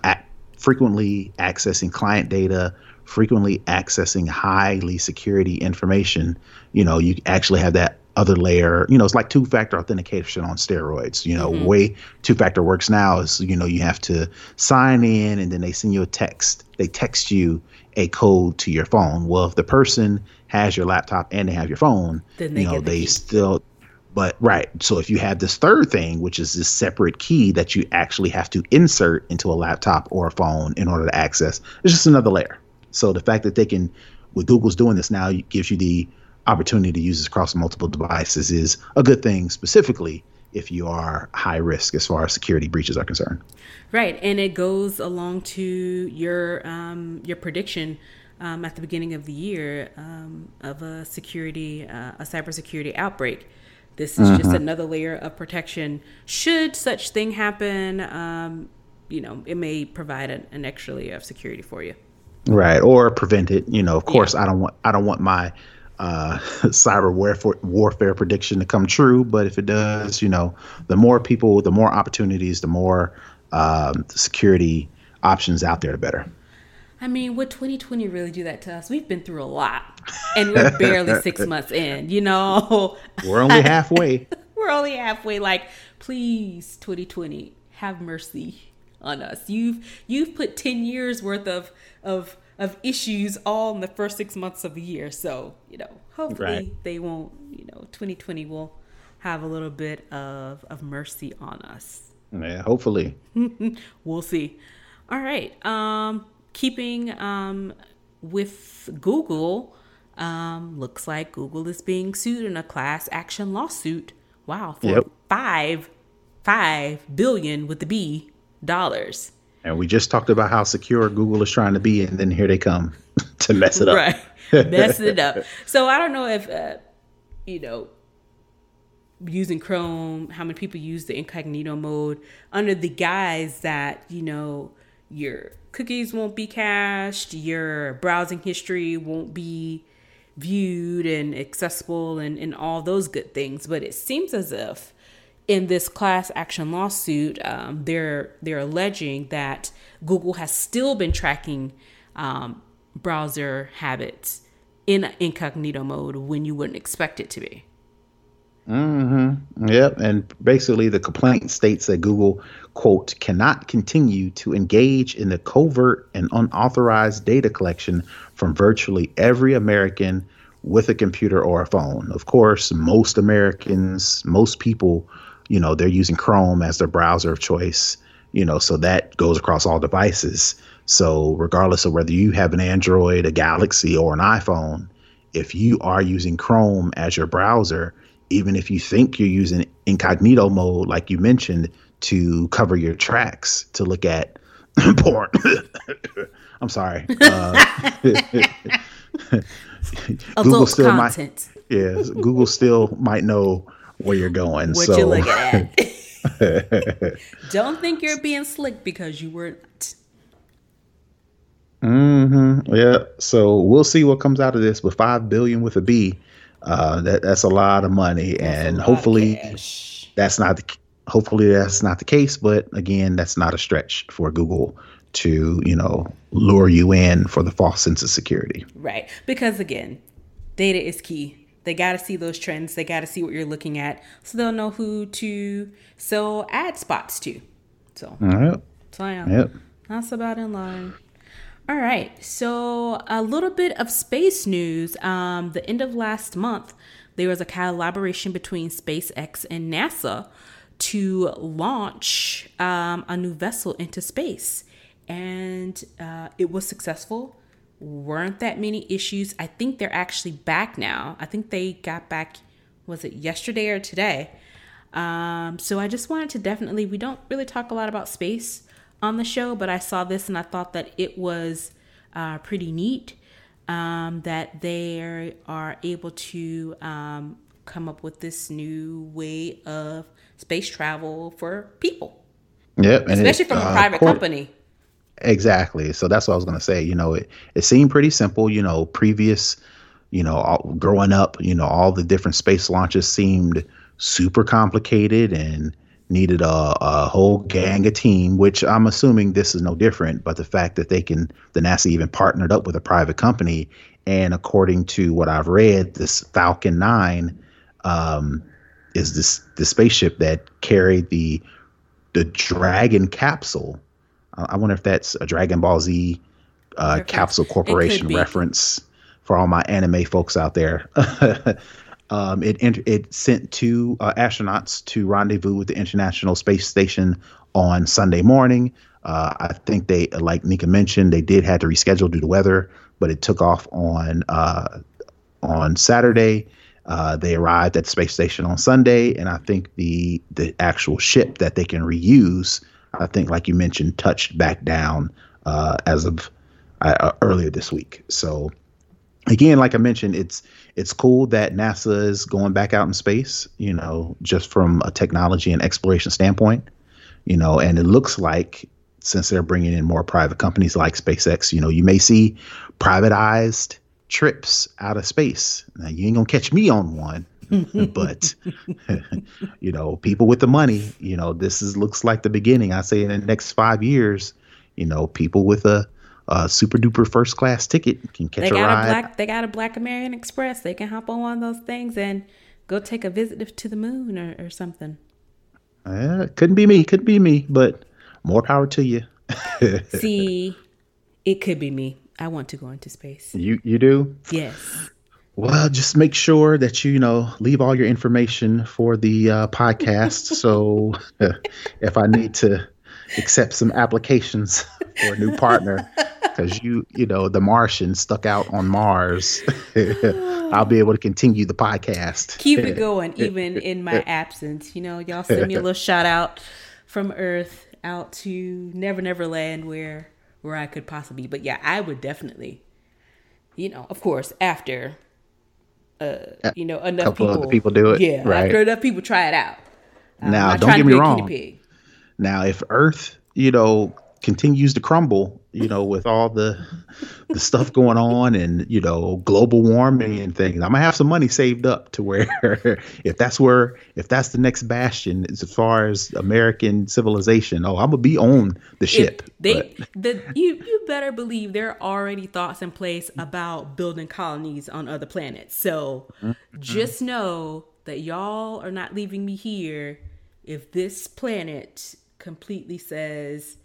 frequently accessing client data frequently accessing highly security information. You know you actually have that other layer. You know, it's like two factor authentication on steroids. You know, mm-hmm. way two factor works now is you know you have to sign in and then they send you a text. They text you a code to your phone. Well, if the person has your laptop and they have your phone, then they you know they key. still. But right, so if you have this third thing, which is this separate key that you actually have to insert into a laptop or a phone in order to access, it's just another layer. So the fact that they can, with Google's doing this now, gives you the opportunity to use this across multiple devices is a good thing, specifically if you are high risk as far as security breaches are concerned. Right, and it goes along to your um, your prediction um, at the beginning of the year um, of a security uh, a cybersecurity outbreak. This is mm-hmm. just another layer of protection. Should such thing happen, um, you know, it may provide an, an extra layer of security for you. Right, or prevent it. You know, of course, yeah. I don't want I don't want my uh, [LAUGHS] cyber warfare, warfare prediction to come true. But if it does, you know, the more people, the more opportunities, the more um, security options out there, the better. I mean, would 2020 really do that to us? We've been through a lot, and we're barely six [LAUGHS] months in. You know, we're only halfway. [LAUGHS] we're only halfway. Like, please, 2020, have mercy on us. You've you've put 10 years worth of of of issues all in the first six months of the year. So, you know, hopefully right. they won't, you know, 2020 will have a little bit of, of mercy on us. Yeah, hopefully. [LAUGHS] we'll see. All right. Um, keeping um, with Google, um, looks like Google is being sued in a class action lawsuit. Wow, for yep. five, five billion with the B dollars. And we just talked about how secure Google is trying to be, and then here they come [LAUGHS] to mess it up. Right, [LAUGHS] mess it up. So I don't know if uh, you know using Chrome, how many people use the incognito mode under the guise that you know your cookies won't be cached, your browsing history won't be viewed and accessible, and and all those good things. But it seems as if in this class action lawsuit, um, they're they're alleging that Google has still been tracking um, browser habits in incognito mode when you wouldn't expect it to be. Mm-hmm. Yep. And basically, the complaint states that Google, quote, cannot continue to engage in the covert and unauthorized data collection from virtually every American with a computer or a phone. Of course, most Americans, most people you know they're using chrome as their browser of choice you know so that goes across all devices. So regardless of whether you have an android a galaxy or an iphone if you are using chrome as your browser even if you think you're using incognito mode like you mentioned to cover your tracks to look at [COUGHS] porn. [LAUGHS] I'm sorry. Uh, [LAUGHS] google still content. might yeah google still might know where you're going. What so. you're looking at. [LAUGHS] [LAUGHS] Don't think you're being slick because you were not. Mm-hmm. Yeah. So we'll see what comes out of this. With five billion with a B, uh, that that's a lot of money, that's and hopefully that's not the hopefully that's not the case. But again, that's not a stretch for Google to you know lure you in for the false sense of security. Right. Because again, data is key they got to see those trends. They got to see what you're looking at, so they'll know who to sell ad spots to. So, so yeah, yep. that's about in line. All right, so a little bit of space news. Um, the end of last month, there was a collaboration between SpaceX and NASA to launch um, a new vessel into space, and uh, it was successful weren't that many issues. I think they're actually back now. I think they got back, was it yesterday or today? Um, so I just wanted to definitely, we don't really talk a lot about space on the show, but I saw this and I thought that it was uh, pretty neat um, that they are able to um, come up with this new way of space travel for people. Yep, especially from a uh, private company. Exactly. So that's what I was going to say. You know, it, it seemed pretty simple. You know, previous, you know, all, growing up, you know, all the different space launches seemed super complicated and needed a, a whole gang of team, which I'm assuming this is no different. But the fact that they can, the NASA even partnered up with a private company, and according to what I've read, this Falcon 9 um, is this the spaceship that carried the the Dragon capsule. Uh, I wonder if that's a Dragon Ball Z uh, Capsule Corporation reference for all my anime folks out there. [LAUGHS] Um, it it sent two uh, astronauts to rendezvous with the International Space Station on Sunday morning. Uh, I think they, like Nica mentioned, they did have to reschedule due to weather, but it took off on uh, on Saturday. Uh, they arrived at the space station on Sunday, and I think the the actual ship that they can reuse, I think, like you mentioned, touched back down uh, as of uh, earlier this week. So again, like I mentioned, it's it's cool that NASA is going back out in space. You know, just from a technology and exploration standpoint. You know, and it looks like since they're bringing in more private companies like SpaceX, you know, you may see privatized trips out of space. Now you ain't gonna catch me on one. [LAUGHS] but [LAUGHS] you know, people with the money, you know, this is looks like the beginning. I say in the next five years, you know, people with a uh, super duper first class ticket can catch they got a ride. A black, they got a Black American Express. They can hop on one of those things and go take a visit to the moon or, or something. Uh, couldn't be me. Couldn't be me. But more power to you. [LAUGHS] See, it could be me. I want to go into space. You you do? Yes. Well, just make sure that you, you know leave all your information for the uh, podcast. [LAUGHS] so [LAUGHS] if I need to accept some applications [LAUGHS] for a new partner, because you, you know, the Martian stuck out on Mars. I'll be able to continue the podcast. Keep it going, even in my absence. You know, y'all send me a little shout out from Earth out to Never Never Land, where where I could possibly. But yeah, I would definitely. You know, of course, after. Uh, you know, enough people, people do it. Yeah, right. after enough people try it out. Um, now, don't get me wrong. Now, if Earth, you know, continues to crumble, you know, with all the the stuff going on and you know global warming and things. I'm gonna have some money saved up to where [LAUGHS] if that's where if that's the next bastion as far as American civilization, oh, I'm gonna be on the ship. If they the you you better believe there are already thoughts in place about building colonies on other planets. So mm-hmm. just know that y'all are not leaving me here if this planet completely says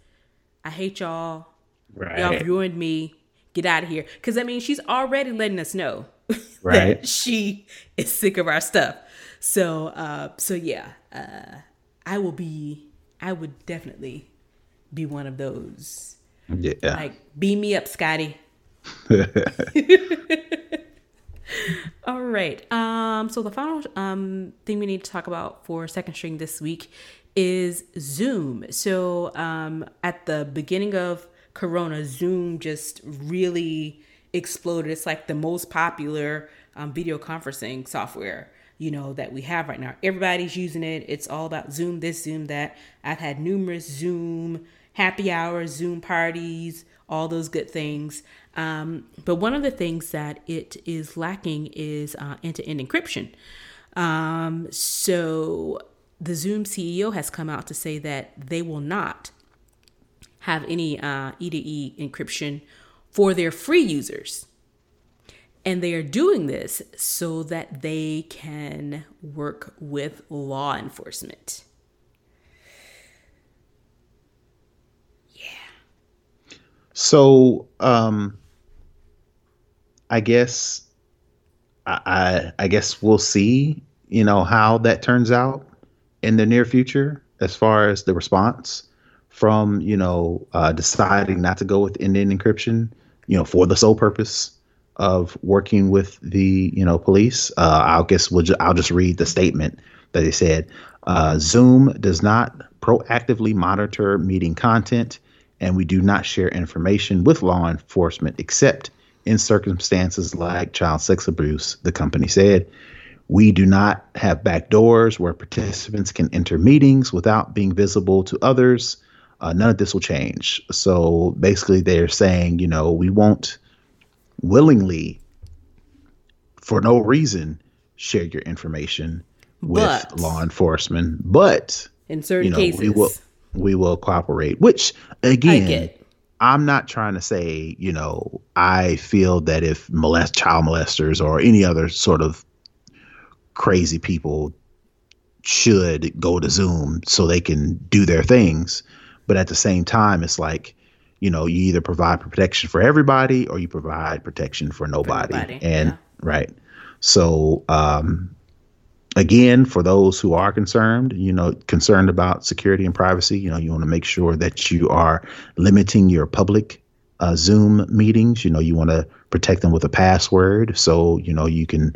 I hate y'all. Right. Y'all ruined me. Get out of here. Because I mean, she's already letting us know [LAUGHS] right. that she is sick of our stuff. So, uh, so yeah, uh, I will be. I would definitely be one of those. Yeah. Like, beam me up, Scotty. [LAUGHS] [LAUGHS] All right. Um, so the final um, thing we need to talk about for second string this week is Zoom. So um, at the beginning of Corona, Zoom just really exploded. It's like the most popular um, video conferencing software you know that we have right now. Everybody's using it. It's all about Zoom this, Zoom that. I've had numerous Zoom happy hours, Zoom parties, all those good things. Um, but one of the things that it is lacking is uh, end-to-end encryption. Um, so the Zoom CEO has come out to say that they will not have any uh, E2E encryption for their free users. And they are doing this so that they can work with law enforcement. Yeah. So, um, I guess, I, I, I guess we'll see, you know, how that turns out in the near future as far as the response from you know uh, deciding not to go with end-to-end encryption you know for the sole purpose of working with the you know police uh, i guess we'll ju- i'll just read the statement that they said Uh, Zoom does not proactively monitor meeting content, and we do not share information with law enforcement except in circumstances like child sex abuse, the company said. We do not have back doors where participants can enter meetings without being visible to others. Uh, none of this will change. So basically, they're saying, you know, we won't willingly, for no reason, share your information with But- law enforcement, but In certain you know cases, we will we will cooperate. Which again. I'm not trying to say, you know, I feel that if molest child molesters or any other sort of crazy people should go to Zoom so they can do their things, but at the same time, it's like, you know, you either provide protection for everybody or you provide protection for nobody. nobody, and yeah. right. So, um, again, for those who are concerned, you know, concerned about security and privacy, you know, you want to make sure that you are limiting your public uh, Zoom meetings. You know, you want to protect them with a password so you know you can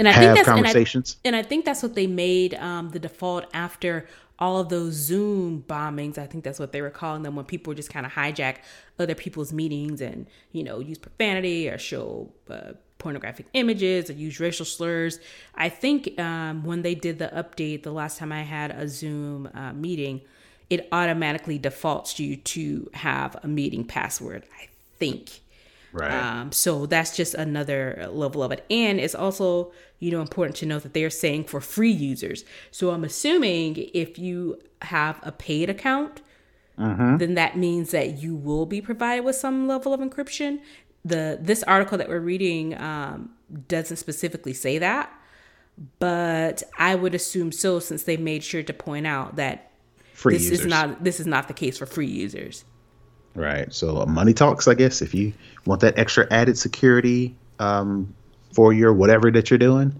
and I have think that's and I- conversations. And I think that's what they made um, the default after all of those Zoom bombings. I think that's what they were calling them when people just kind of hijack other people's meetings and, you know, use profanity or show uh, pornographic images or use racial slurs. I think um, when they did the update the last time I had a Zoom uh, meeting, it automatically defaults you to have a meeting password, I think. Right. Um, so that's just another level of it. And it's also, you know, important to note that they're saying for free users. So I'm assuming if you have a paid account, then that means that you will be provided with some level of encryption. The this article that we're reading um, doesn't specifically say that, but I would assume so since they made sure to point out that Free this users. is not this is not the case for free users. Right. So uh, money talks, I guess. If you want that extra added security um, for your whatever that you're doing,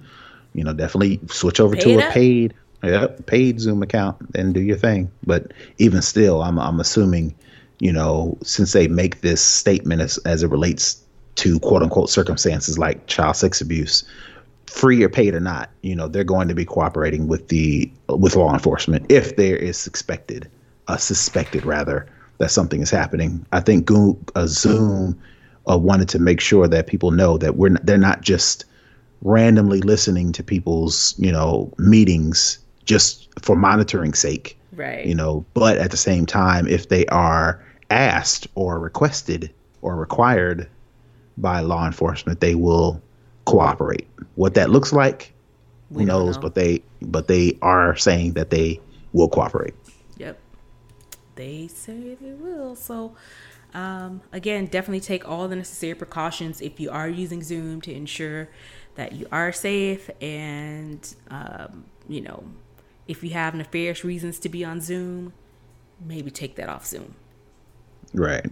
you know, definitely switch over to a paid, yep, paid Zoom account and do your thing. But even still, I'm I'm assuming, you know, since they make this statement as as it relates to quote unquote circumstances like child sex abuse, free or paid or not, you know, they're going to be cooperating with the with law enforcement if there is suspected, uh, suspected rather that something is happening. I think Go- uh, Zoom uh, wanted to make sure that people know that we're not, they're not just randomly listening to people's you know meetings just for monitoring sake Right. you know but at the same time if they are asked or requested or required by law enforcement they will cooperate what that looks like who We don't knows know. but they but they are saying that they will cooperate. They say they will. So, um, again, definitely take all the necessary precautions if you are using Zoom to ensure that you are safe. And, um, you know, if you have nefarious reasons to be on Zoom, maybe take that off Zoom. right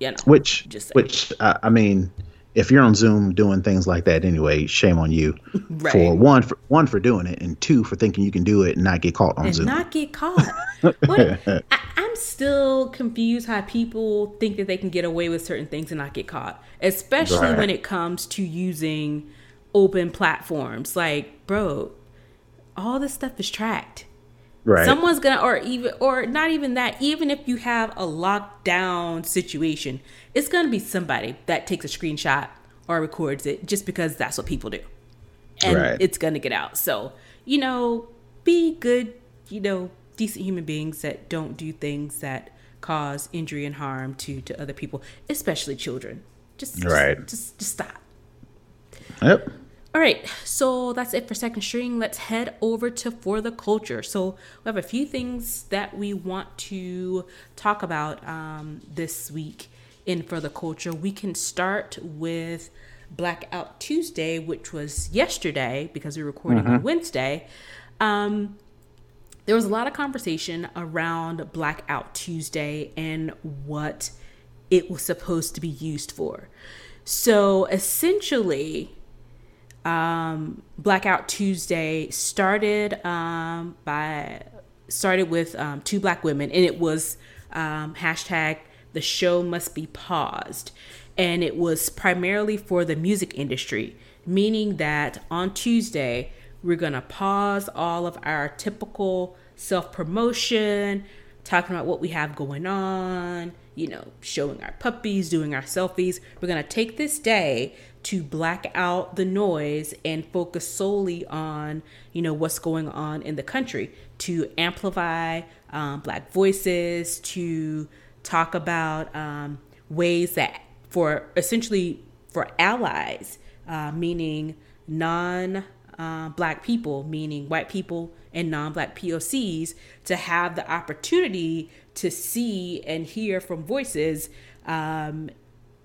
You know, which Just saying. which uh, i mean if you're on zoom doing things like that anyway shame on you [LAUGHS] Right. for one for one for doing it and two for thinking you can do it and not get caught on and zoom not get caught. [LAUGHS] what? I, I'm still confused how people think that they can get away with certain things and not get caught, especially Right. when it comes to using open platforms. Like, bro, all this stuff is tracked. right Someone's gonna, or even, or not even that. Even if you have a lockdown situation, it's gonna be somebody that takes a screenshot or records it just because that's what people do, and Right. it's gonna get out. So you know, be good, you know, decent human beings that don't do things that cause injury and harm to to other people, especially children. Just, just Right. Just, just stop. yep All right, so that's it for second string. Let's head over to for the culture. So we have a few things that we want to talk about um, this week in for the culture. We can start with Blackout Tuesday, which was yesterday because we were recording on Wednesday. Um, there was a lot of conversation around Blackout Tuesday and what it was supposed to be used for. So essentially, um, Blackout Tuesday started um, by started with um, two black women, and it was um, hashtag the show must be paused, and it was primarily for the music industry, meaning that on Tuesday We're going to pause all of our typical self promotion, talking about what we have going on, you know, showing our puppies, doing our selfies. We're going to take this day to black out the noise and focus solely on, you know, what's going on in the country, to amplify um, Black voices, to talk about um, ways that for essentially for allies, uh, meaning non uh, black people, meaning white people and non black POCs, to have the opportunity to see and hear from voices um,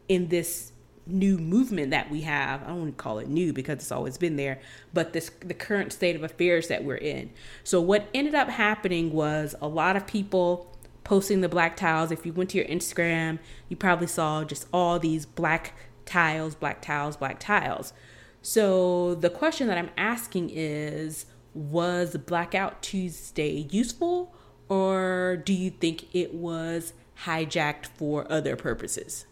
in this new movement that we have. I don't want to call it new because it's always been there, but this the current state of affairs that we're in. So what ended up happening was a lot of people posting the black tiles. If you went to your Instagram, you probably saw just all these black tiles, black tiles, black tiles. So the question that I'm asking is was Blackout Tuesday useful or do you think it was hijacked for other purposes?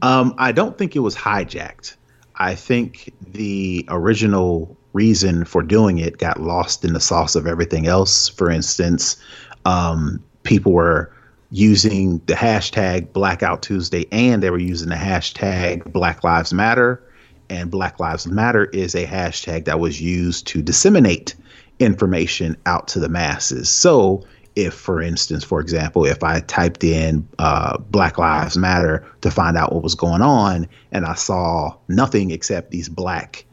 Um, I don't think it was hijacked. I think the original reason for doing it got lost in the sauce of everything else. For instance, um, people were using the hashtag Blackout Tuesday and they were using the hashtag Black Lives Matter. And Black Lives Matter is a hashtag that was used to disseminate information out to the masses. So if, for instance, for example, if I typed in uh, Black Lives Matter to find out what was going on, and I saw nothing except these black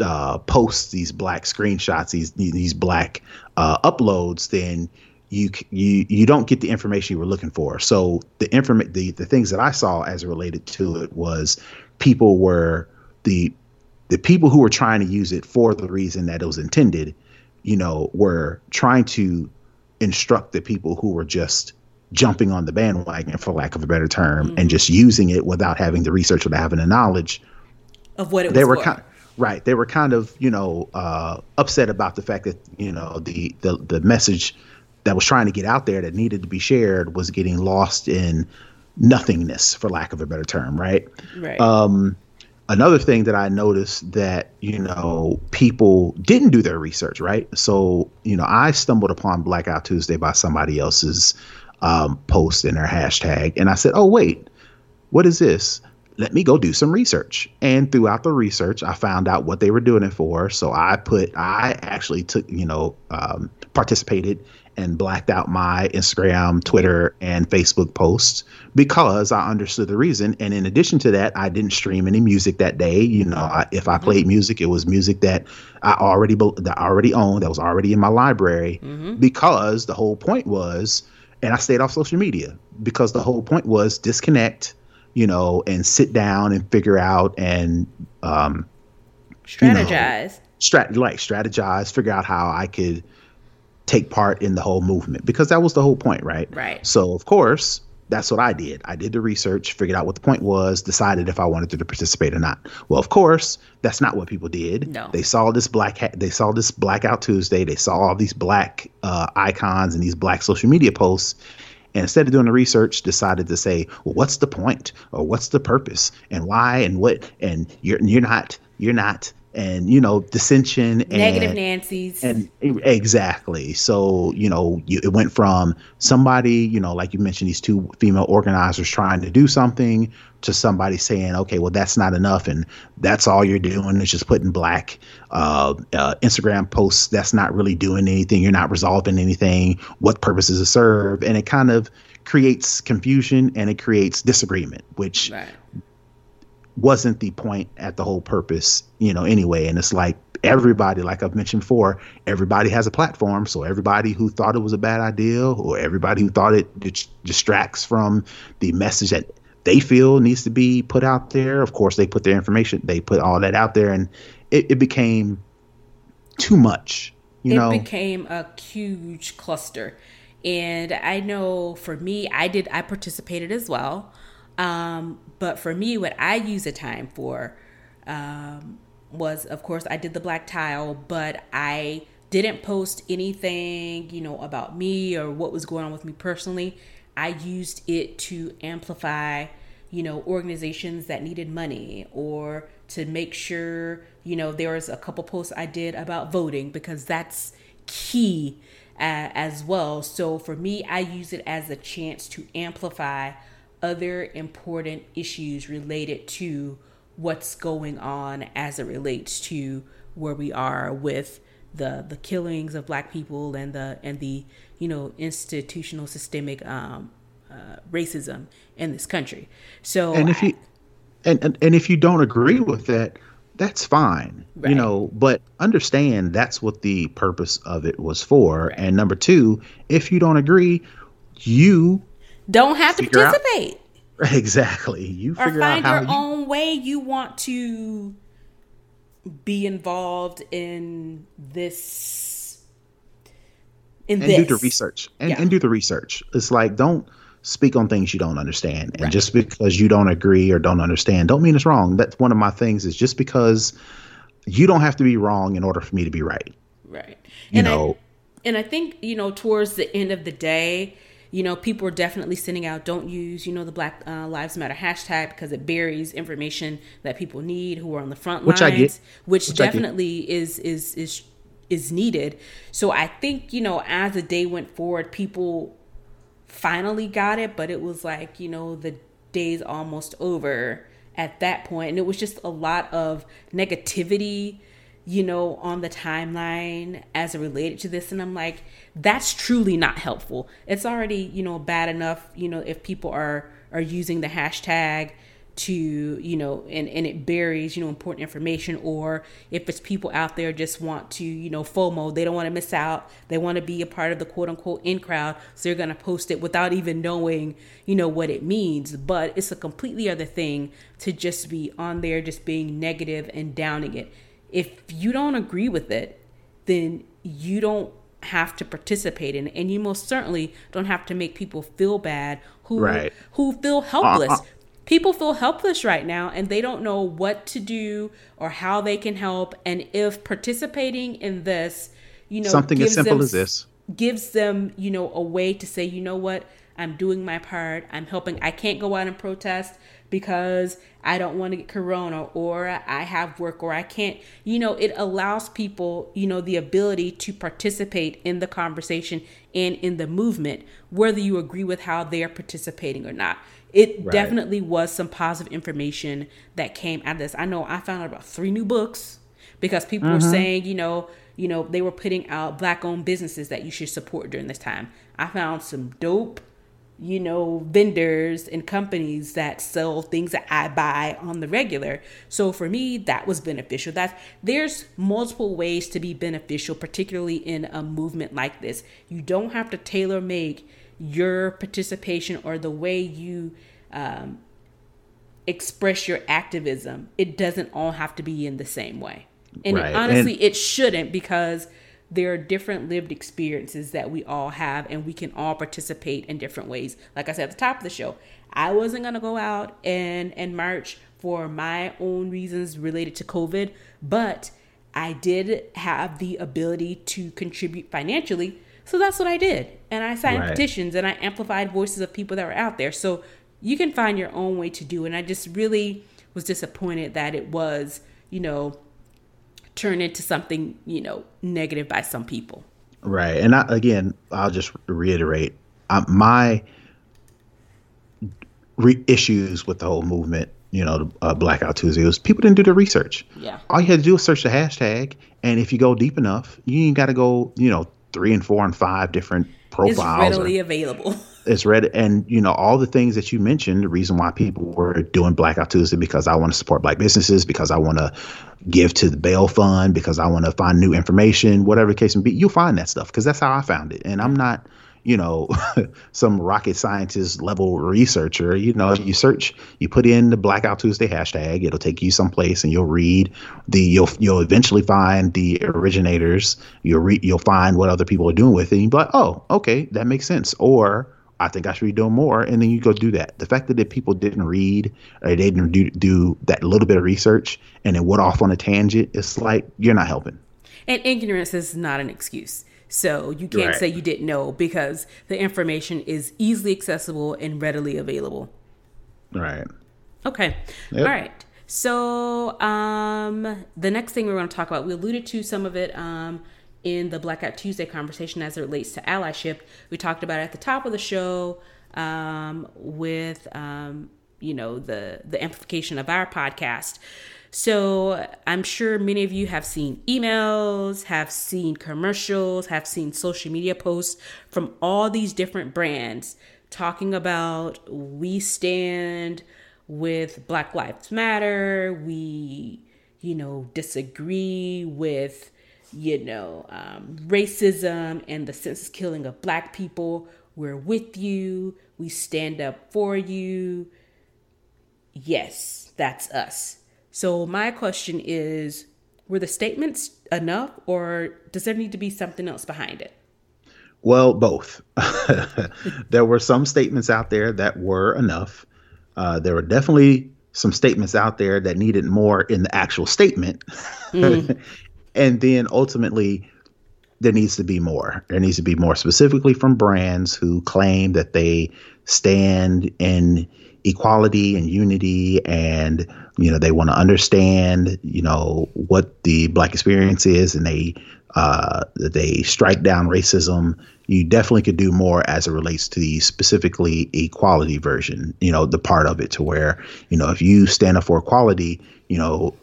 uh, posts, these black screenshots, these these black uh, uploads, then you you you don't get the information you were looking for. So the inform the the things that I saw as related to it was people were the the people who were trying to use it for the reason that it was intended, you know, were trying to instruct the people who were just jumping on the bandwagon, for lack of a better term, mm-hmm. and just using it without having the research or having the knowledge of what it was they were for. kind right. They were kind of you know uh, upset about the fact that you know the the the message that was trying to get out there that needed to be shared was getting lost in nothingness, for lack of a better term. Right. Right. Um, another thing that I noticed that, you know, people didn't do their research, right? So, you know, I stumbled upon Blackout Tuesday by somebody else's um, post in their hashtag. And I said, oh, wait, what is this? Let me go do some research. And throughout the research, I found out what they were doing it for. So I put, I actually took, you know, um, participated and blacked out my Instagram, Twitter, and Facebook posts because I understood the reason. And in addition to that, I didn't stream any music that day. You know, I, if I mm-hmm. played music, it was music that I already that I already owned, that was already in my library. Mm-hmm. Because the whole point was, and I stayed off social media because the whole point was disconnect, you know, and sit down and figure out and um, strategize. You know, strat like strategize, figure out how I could take part in the whole movement because that was the whole point, right? Right. So of course, that's what I did. I did the research, figured out what the point was, decided if I wanted to participate or not. Well, of course, that's not what people did. No. They saw this black ha- they saw this blackout Tuesday. They saw all these black uh, icons and these black social media posts. And instead of doing the research, decided to say, well, what's the point or what's the purpose and why and what and you're you're not you're not and you know dissension and negative Nancy's. and exactly. So you know you, it went from somebody you know like you mentioned these two female organizers trying to do something to somebody saying okay well that's not enough and that's all you're doing is just putting black uh, uh, Instagram posts. That's not really doing anything. You're not resolving anything. What purpose does it serve? And it kind of creates confusion and it creates disagreement which right wasn't the point at the whole purpose, you know, anyway. And it's like everybody, like I've mentioned before, everybody has a platform. So everybody who thought it was a bad idea or everybody who thought it distracts from the message that they feel needs to be put out there, of course, they put their information, they put all that out there, and it, it became too much. You it know, It became a huge cluster. And I know for me, I did, I participated as well. Um, but for me, what I use the time for um, was, of course, I did the black tile, but I didn't post anything, you know, about me or what was going on with me personally. I used it to amplify, you know, organizations that needed money or to make sure, you know, there was a couple posts I did about voting because that's key uh, as well. So for me, I use it as a chance to amplify other important issues related to what's going on as it relates to where we are with the the killings of black people and the and the you know institutional systemic um, uh, racism in this country. So and if you and, and and if you don't agree with that, that's fine. Right. You know, but understand that's what the purpose of it was for. Right. And number two, if you don't agree, you don't have to participate. Out, [LAUGHS] exactly. You or figure find out your you, own way you want to be involved in this in and this. do the research and, yeah. and do the research it's like don't speak on things you don't understand and right. just because you don't agree or don't understand don't mean it's wrong that's one of my things is just because you don't have to be wrong in order for me to be right right you and know I, and i think you know towards the end of the day you know, people are definitely sending out don't use, you know, the Black uh, Lives Matter hashtag because it buries information that people need who are on the front lines, which, I get. which, which definitely is is is is needed. So I think, you know, as the day went forward, people finally got it, but it was like, you know, the day's almost over at that point and it was just a lot of negativity you know, on the timeline as it related to this. And I'm like, that's truly not helpful. It's already, you know, bad enough, you know, if people are are using the hashtag to, you know, and, and it buries, you know, important information or if it's people out there just want to, you know, FOMO, they don't want to miss out. They want to be a part of the quote unquote in crowd. So they're gonna post it without even knowing, you know, what it means. But it's a completely other thing to just be on there just being negative and downing it if you don't agree with it, then you don't have to participate in it. And you most certainly don't have to make people feel bad who right. who feel helpless. Uh-uh. People feel helpless right now and they don't know what to do or how they can help. And if participating in this, you know, something as simple them, as this gives them, you know, a way to say, you know what, I'm doing my part. I'm helping. I can't go out and protest because I don't want to get corona or I have work or I can't. You know, it allows people, you know, the ability to participate in the conversation and in the movement, whether you agree with how they're participating or not. It right. definitely was some positive information that came out of this. I know I found out about three new books because people were mm-hmm. saying, you know, you know, they were putting out black owned businesses that you should support during this time. I found some dope you know, vendors and companies that sell things that I buy on the regular. So for me, that was beneficial. That there's multiple ways to be beneficial, particularly in a movement like this. You don't have to tailor make your participation or the way you um, express your activism. It doesn't all have to be in the same way. And right. honestly, and- it shouldn't because there are different lived experiences that we all have and we can all participate in different ways. Like i said at the top of the show i wasn't going to go out and and march for my own reasons related to covid but i did have the ability to contribute financially. So that's what i did. And i signed right. petitions and i amplified voices of people that were out there. So you can find your own way to do and i just really was disappointed that it was you know turn into something, you know, negative by some people. Right. And I, again, I'll just reiterate uh, my re- issues with the whole movement, you know, uh, Blackout Tuesday was people didn't do the research. Yeah. All you had to do was search the hashtag. And if you go deep enough, you ain't got to go, you know, three and four and five different profiles. It's readily or, available. [LAUGHS] It's read, and you know all the things that you mentioned. The reason why people were doing Blackout Tuesday because I want to support black businesses, because I want to give to the bail fund, because I want to find new information, whatever the case may be. You'll find that stuff because that's how I found it, and I'm mm. not you know, [LAUGHS] some rocket scientist level researcher. You know, you search, you put in the Blackout Tuesday hashtag, it'll take you someplace, and you'll read the you'll you'll eventually find the originators. You'll read you'll find what other people are doing with it. And you'll be like, oh, okay, that makes sense. Or I think I should be doing more, and then you go do that. The fact that the people didn't read or they didn't do, do that little bit of research and then went off on a tangent, it's like you're not helping. And ignorance is not an excuse. So you can't right. say you didn't know because the information is easily accessible and readily available. Right. Okay. Yep. All right. So, um, the next thing we're going to talk about, we alluded to some of it um, in the Blackout Tuesday conversation as it relates to allyship. We talked about at the top of the show um, with, um, you know, the the amplification of our podcast. So I'm sure many of you have seen emails, have seen commercials, have seen social media posts from all these different brands talking about we stand with Black Lives Matter, we, you know, disagree with, you know, um, racism and the senseless killing of Black people. We're with you, we stand up for you. Yes, that's us. So, my question is were the statements enough, or does there need to be something else behind it? Well, both. [LAUGHS] there were some statements out there that were enough. Uh, there were definitely some statements out there that needed more in the actual statement. Mm. [LAUGHS] and then ultimately, there needs to be more. There needs to be more specifically from brands who claim that they stand in equality and unity and you know they want to understand you know what the black experience is and they uh, they strike down racism you definitely could do more as it relates to the specifically equality version you know the part of it to where you know if you stand up for equality you know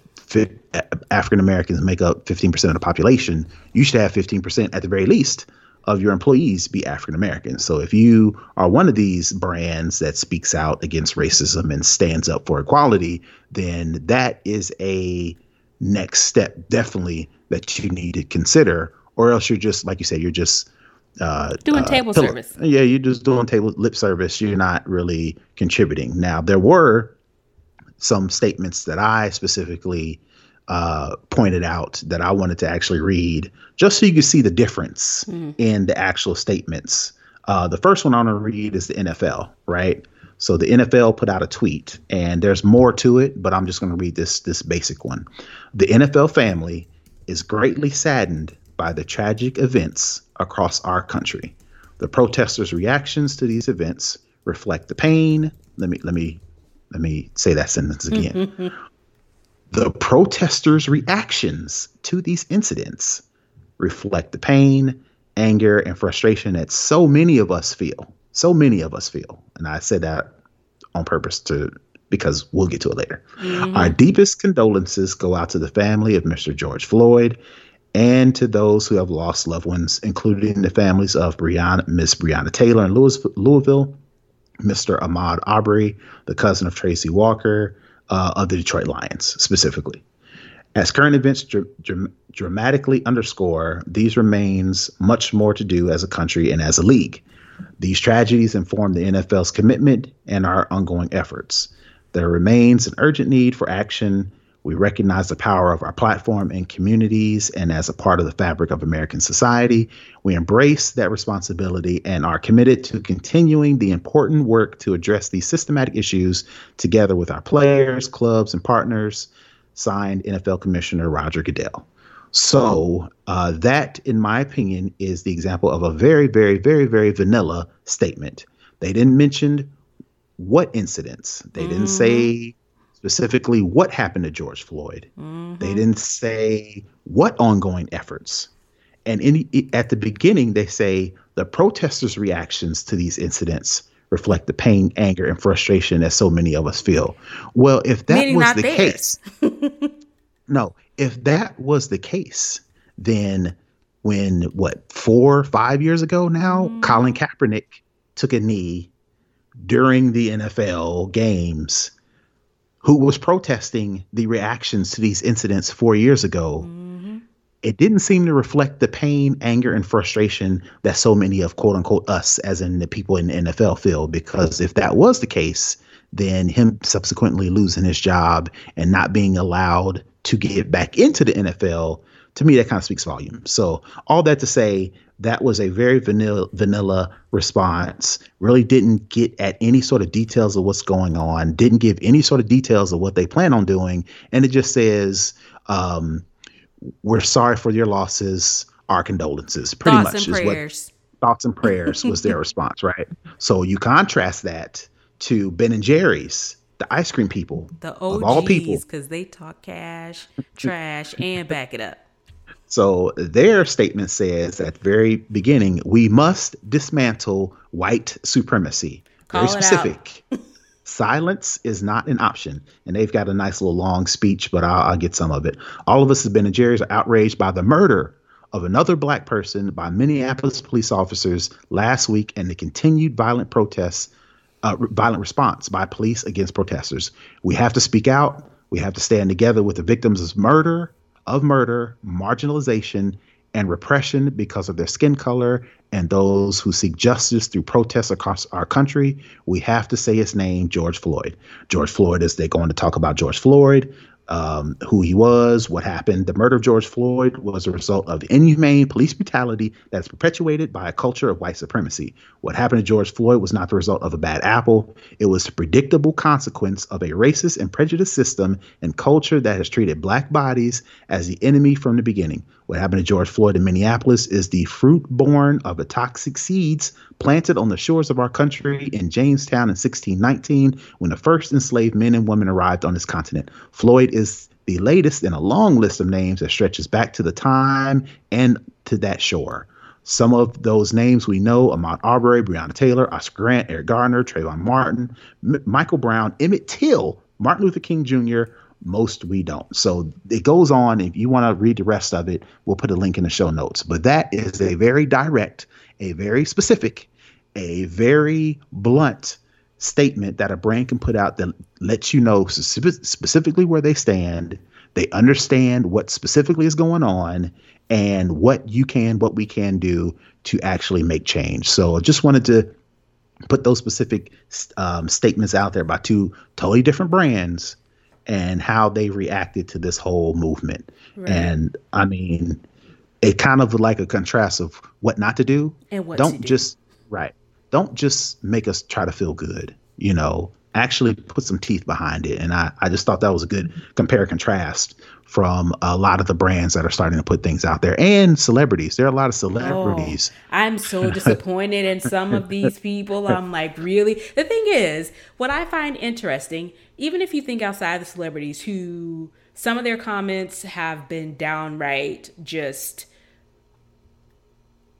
african americans make up 15% of the population you should have 15% at the very least of your employees be African American. So if you are one of these brands that speaks out against racism and stands up for equality, then that is a next step definitely that you need to consider or else you're just like you said you're just uh, doing uh, table pill- service. Yeah, you're just doing table lip service. You're not really contributing. Now there were some statements that I specifically uh, pointed out that I wanted to actually read, just so you can see the difference mm-hmm. in the actual statements. Uh, the first one I want to read is the NFL, right? So the NFL put out a tweet, and there's more to it, but I'm just going to read this this basic one. The NFL family is greatly saddened by the tragic events across our country. The protesters' reactions to these events reflect the pain. Let me let me let me say that sentence again. [LAUGHS] The protesters' reactions to these incidents reflect the pain, anger, and frustration that so many of us feel. So many of us feel. And I said that on purpose to because we'll get to it later. Mm-hmm. Our deepest condolences go out to the family of Mr. George Floyd and to those who have lost loved ones, including the families of Breonna, Miss Breonna Taylor in Louisville, Mr. Ahmaud Arbery, the cousin of Tracy Walker, uh, of the Detroit Lions specifically. As current events dr- dr- dramatically underscore, these remains much more to do as a country and as a league. These tragedies inform the NFL's commitment and our ongoing efforts. There remains an urgent need for action we recognize the power of our platform in communities and as a part of the fabric of American society. We embrace that responsibility and are committed to continuing the important work to address these systematic issues together with our players, clubs, and partners. Signed NFL Commissioner Roger Goodell. So, uh, that, in my opinion, is the example of a very, very, very, very vanilla statement. They didn't mention what incidents, they didn't say specifically what happened to George Floyd. Mm-hmm. They didn't say what ongoing efforts. And in, at the beginning, they say the protesters' reactions to these incidents reflect the pain, anger, and frustration that so many of us feel. Well, if that Meaning was the theirs. case, [LAUGHS] no, if that was the case, then when what four, five years ago now, mm. Colin Kaepernick took a knee during the NFL games who was protesting the reactions to these incidents four years ago, mm-hmm. it didn't seem to reflect the pain, anger, and frustration that so many of quote unquote us, as in the people in the NFL, feel. Because if that was the case, then him subsequently losing his job and not being allowed to get back into the NFL, to me, that kind of speaks volumes. So, all that to say, that was a very vanilla, vanilla response. Really didn't get at any sort of details of what's going on. Didn't give any sort of details of what they plan on doing, and it just says, um, "We're sorry for your losses. Our condolences." Pretty thoughts much and prayers. what thoughts and prayers was their [LAUGHS] response, right? So you contrast that to Ben and Jerry's the ice cream people the OGs, of all people because they talk cash, trash, and back it up. So their statement says at the very beginning, we must dismantle white supremacy. Call very specific. [LAUGHS] Silence is not an option. And they've got a nice little long speech, but I'll, I'll get some of it. All of us have Ben and Jerry's are outraged by the murder of another black person by Minneapolis police officers last week and the continued violent protests, uh, violent response by police against protesters. We have to speak out. We have to stand together with the victims of murder, of murder, marginalization, and repression because of their skin color and those who seek justice through protests across our country. We have to say his name, George Floyd. George Floyd, as they're going to talk about George Floyd, um, who he was, what happened. The murder of George Floyd was a result of inhumane police brutality that is perpetuated by a culture of white supremacy. What happened to George Floyd was not the result of a bad apple, it was a predictable consequence of a racist and prejudiced system and culture that has treated black bodies as the enemy from the beginning. What happened to George Floyd in Minneapolis is the fruit born of the toxic seeds planted on the shores of our country in Jamestown in 1619 when the first enslaved men and women arrived on this continent. Floyd is the latest in a long list of names that stretches back to the time and to that shore. Some of those names we know Ahmaud Arbery, Breonna Taylor, Oscar Grant, Eric Garner, Trayvon Martin, M- Michael Brown, Emmett Till, Martin Luther King Jr., most we don't. So it goes on. If you want to read the rest of it, we'll put a link in the show notes. But that is a very direct, a very specific, a very blunt statement that a brand can put out that lets you know specifically where they stand. They understand what specifically is going on and what you can, what we can do to actually make change. So I just wanted to put those specific um, statements out there by two totally different brands and how they reacted to this whole movement. Right. And I mean, it kind of like a contrast of what not to do. And what don't do. just right. Don't just make us try to feel good. You know, actually put some teeth behind it. And I, I just thought that was a good compare contrast from a lot of the brands that are starting to put things out there and celebrities. There are a lot of celebrities. Oh, I'm so [LAUGHS] disappointed in some of these people. I'm like, really? The thing is, what I find interesting, even if you think outside the celebrities who some of their comments have been downright just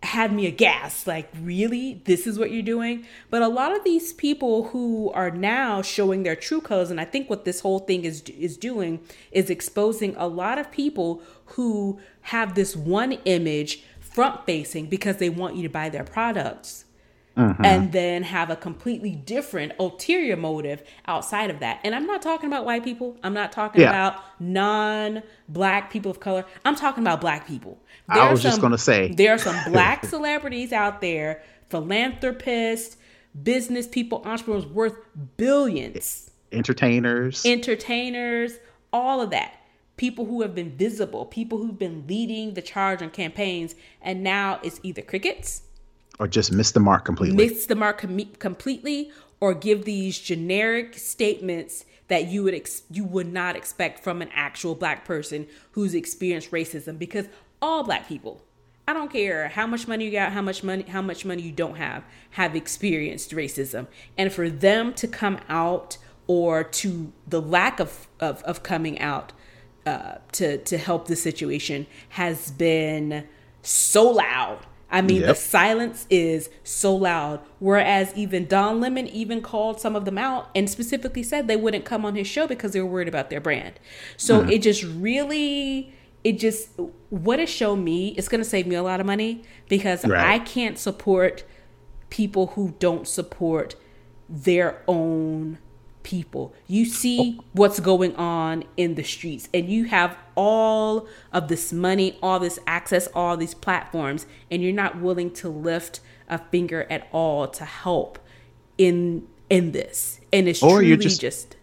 had me aghast like really? This is what you're doing? But a lot of these people who are now showing their true colors and i think what this whole thing is is doing is exposing a lot of people who have this one image front facing because they want you to buy their products Mm-hmm. and then have a completely different ulterior motive outside of that. And I'm not talking about white people. I'm not talking yeah. about non black people of color. I'm talking about black people. There I was some, just going to say there are some black [LAUGHS] celebrities out there, philanthropists, business people, entrepreneurs worth billions, entertainers, entertainers, all of that. People who have been visible, people who've been leading the charge on campaigns, and now it's either crickets or just miss the mark completely. Miss the mark com- completely, or give these generic statements that you would ex- you would not expect from an actual black person who's experienced racism because all black people I don't care how much money you got, how much money how much money you don't have, have experienced racism. And for them to come out or to the lack of of, of coming out uh, to to help the situation has been so loud. I mean, yep. the silence is so loud. Whereas even Don Lemon even called some of them out and specifically said they wouldn't come on his show because they were worried about their brand. So mm. it just really it just what it showed me it's going to save me a lot of money because right. i can't support people who don't support their own people you see oh. what's going on in the streets and you have all of this money all this access all these platforms and you're not willing to lift a finger at all to help in in this and it's or truly just, just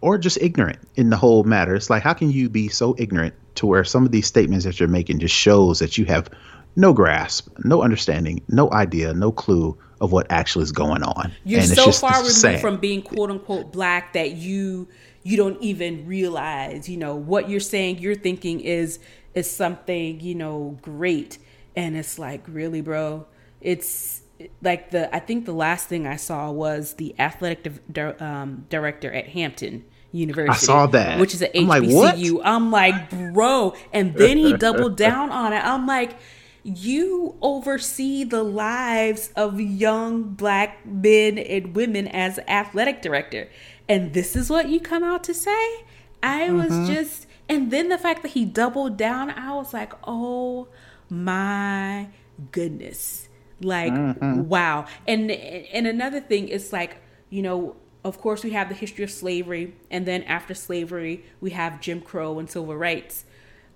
or just ignorant in the whole matter it's like how can you be so ignorant to where some of these statements that you're making just shows that you have no grasp, no understanding, no idea, no clue of what actually is going on. You're and so far removed sad. from being quote unquote black that you you don't even realize, you know, what you're saying, you're thinking is is something, you know, great. And it's like, really, bro, it's like the I think the last thing I saw was the athletic di- um, director at Hampton University. I saw that, which is an HBCU. I'm like, I'm like bro, and then he doubled [LAUGHS] down on it. I'm like, you oversee the lives of young black men and women as athletic director, and this is what you come out to say. I mm-hmm. was just, and then the fact that he doubled down, I was like, oh my goodness like mm-hmm. wow. And and another thing is like, you know, of course we have the history of slavery and then after slavery we have Jim Crow and civil rights.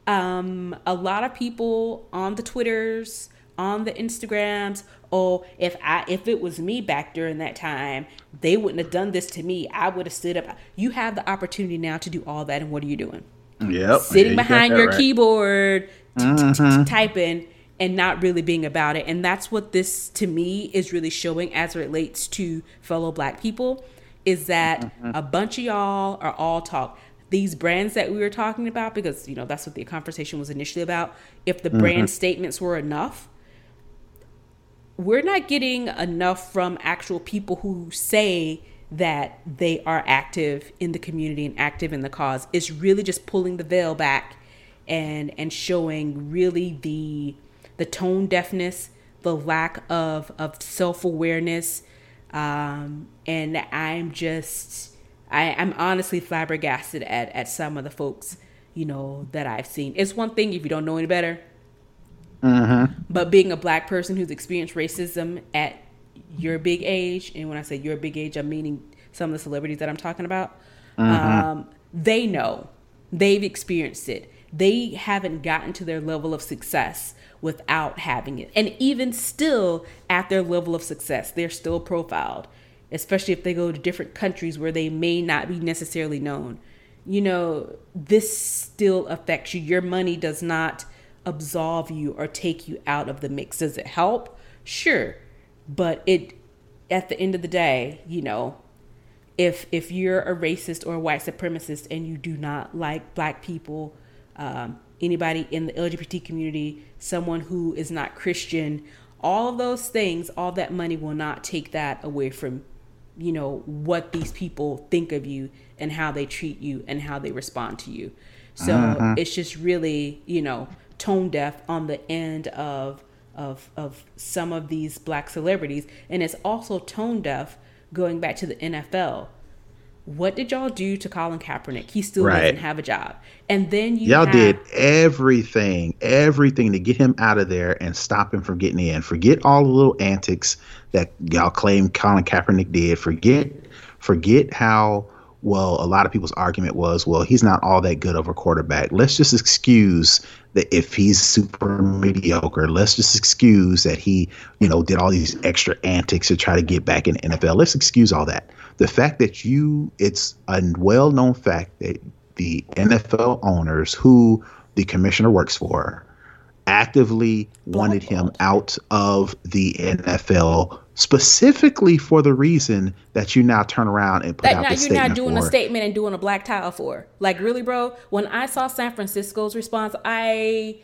Um a lot of people on the Twitters, on the Instagrams, oh, if I if it was me back during that time, they wouldn't have done this to me. I would have stood up. You have the opportunity now to do all that and what are you doing? Yep. Sitting yeah, behind your right. keyboard, mm-hmm. typing and not really being about it. And that's what this to me is really showing as it relates to fellow black people is that mm-hmm. a bunch of y'all are all talk. These brands that we were talking about, because you know that's what the conversation was initially about. If the mm-hmm. brand statements were enough, we're not getting enough from actual people who say that they are active in the community and active in the cause. It's really just pulling the veil back and and showing really the the tone deafness, the lack of, of self awareness. Um, and I'm just, I, I'm honestly flabbergasted at, at some of the folks, you know, that I've seen. It's one thing if you don't know any better. Mm-hmm. But being a black person who's experienced racism at your big age, and when I say your big age, I'm meaning some of the celebrities that I'm talking about, mm-hmm. um, they know. They've experienced it. They haven't gotten to their level of success without having it. And even still, at their level of success, they're still profiled, especially if they go to different countries where they may not be necessarily known. You know, this still affects you. Your money does not absolve you or take you out of the mix. Does it help? Sure. But it, at the end of the day, you know, if if you're a racist or a white supremacist and you do not like black people, um, anybody in the LGBT community, someone who is not Christian, all of those things, all that money will not take that away from, you know, what these people think of you and how they treat you and how they respond to you. So uh-huh. it's just really, you know, tone deaf on the end of of of some of these black celebrities, and it's also tone deaf going back to the NFL what did y'all do to Colin Kaepernick? He still right. doesn't have a job. And then you Y'all have, did everything, everything to get him out of there and stop him from getting in. Forget all the little antics that y'all claim Colin Kaepernick did. Forget forget how well a lot of people's argument was, well, he's not all that good of a quarterback. Let's just excuse that if he's super mediocre, let's just excuse that he, you know, did all these extra antics to try to get back in the NFL. Let's excuse all that the fact that you it's a well-known fact that the NFL owners who the commissioner works for actively wanted him out of the NFL specifically for the reason that you now turn around and put that out now you're not doing for. a statement and doing a black tile for. Like really, bro. When I saw San Francisco's response, I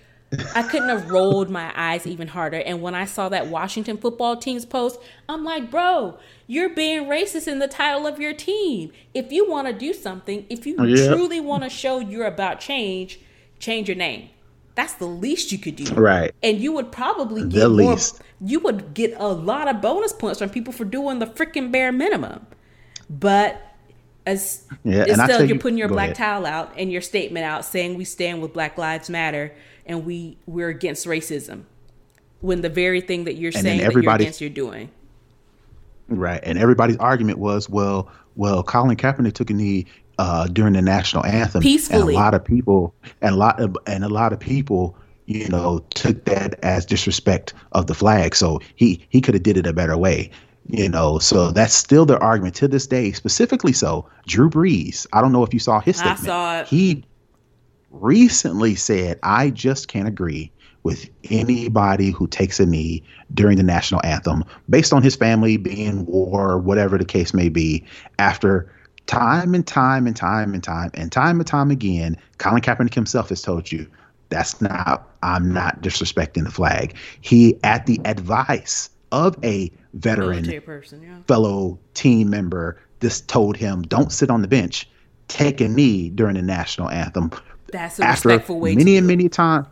I couldn't have rolled my eyes even harder. And when I saw that Washington football team's post, I'm like, bro, you're being racist in the title of your team. If you want to do something, if you oh, yeah. truly want to show you're about change, change your name. That's the least you could do. Right. And you would probably get the more, least. You would get a lot of bonus points from people for doing the freaking bare minimum. But as yeah, still you're putting your black ahead. towel out and your statement out saying we stand with Black Lives Matter and we we're against racism when the very thing that you're and saying that you're against you're doing. Right, and everybody's argument was, well, well, Colin Kaepernick took a knee uh, during the national anthem, peacefully. And a lot of people, and a lot of, and a lot of people, you know, took that as disrespect of the flag. So he he could have did it a better way, you know. So that's still their argument to this day. Specifically, so Drew Brees. I don't know if you saw his statement. I saw it. He recently said, I just can't agree with anybody who takes a knee during the national anthem based on his family being war, whatever the case may be, after time and time and time and time and time and time again, Colin Kaepernick himself has told you that's not I'm not disrespecting the flag. He at the advice of a veteran person, yeah. fellow team member just told him, "Don't sit on the bench, take a knee during the national anthem." That's a After respectful way. To Many and many times,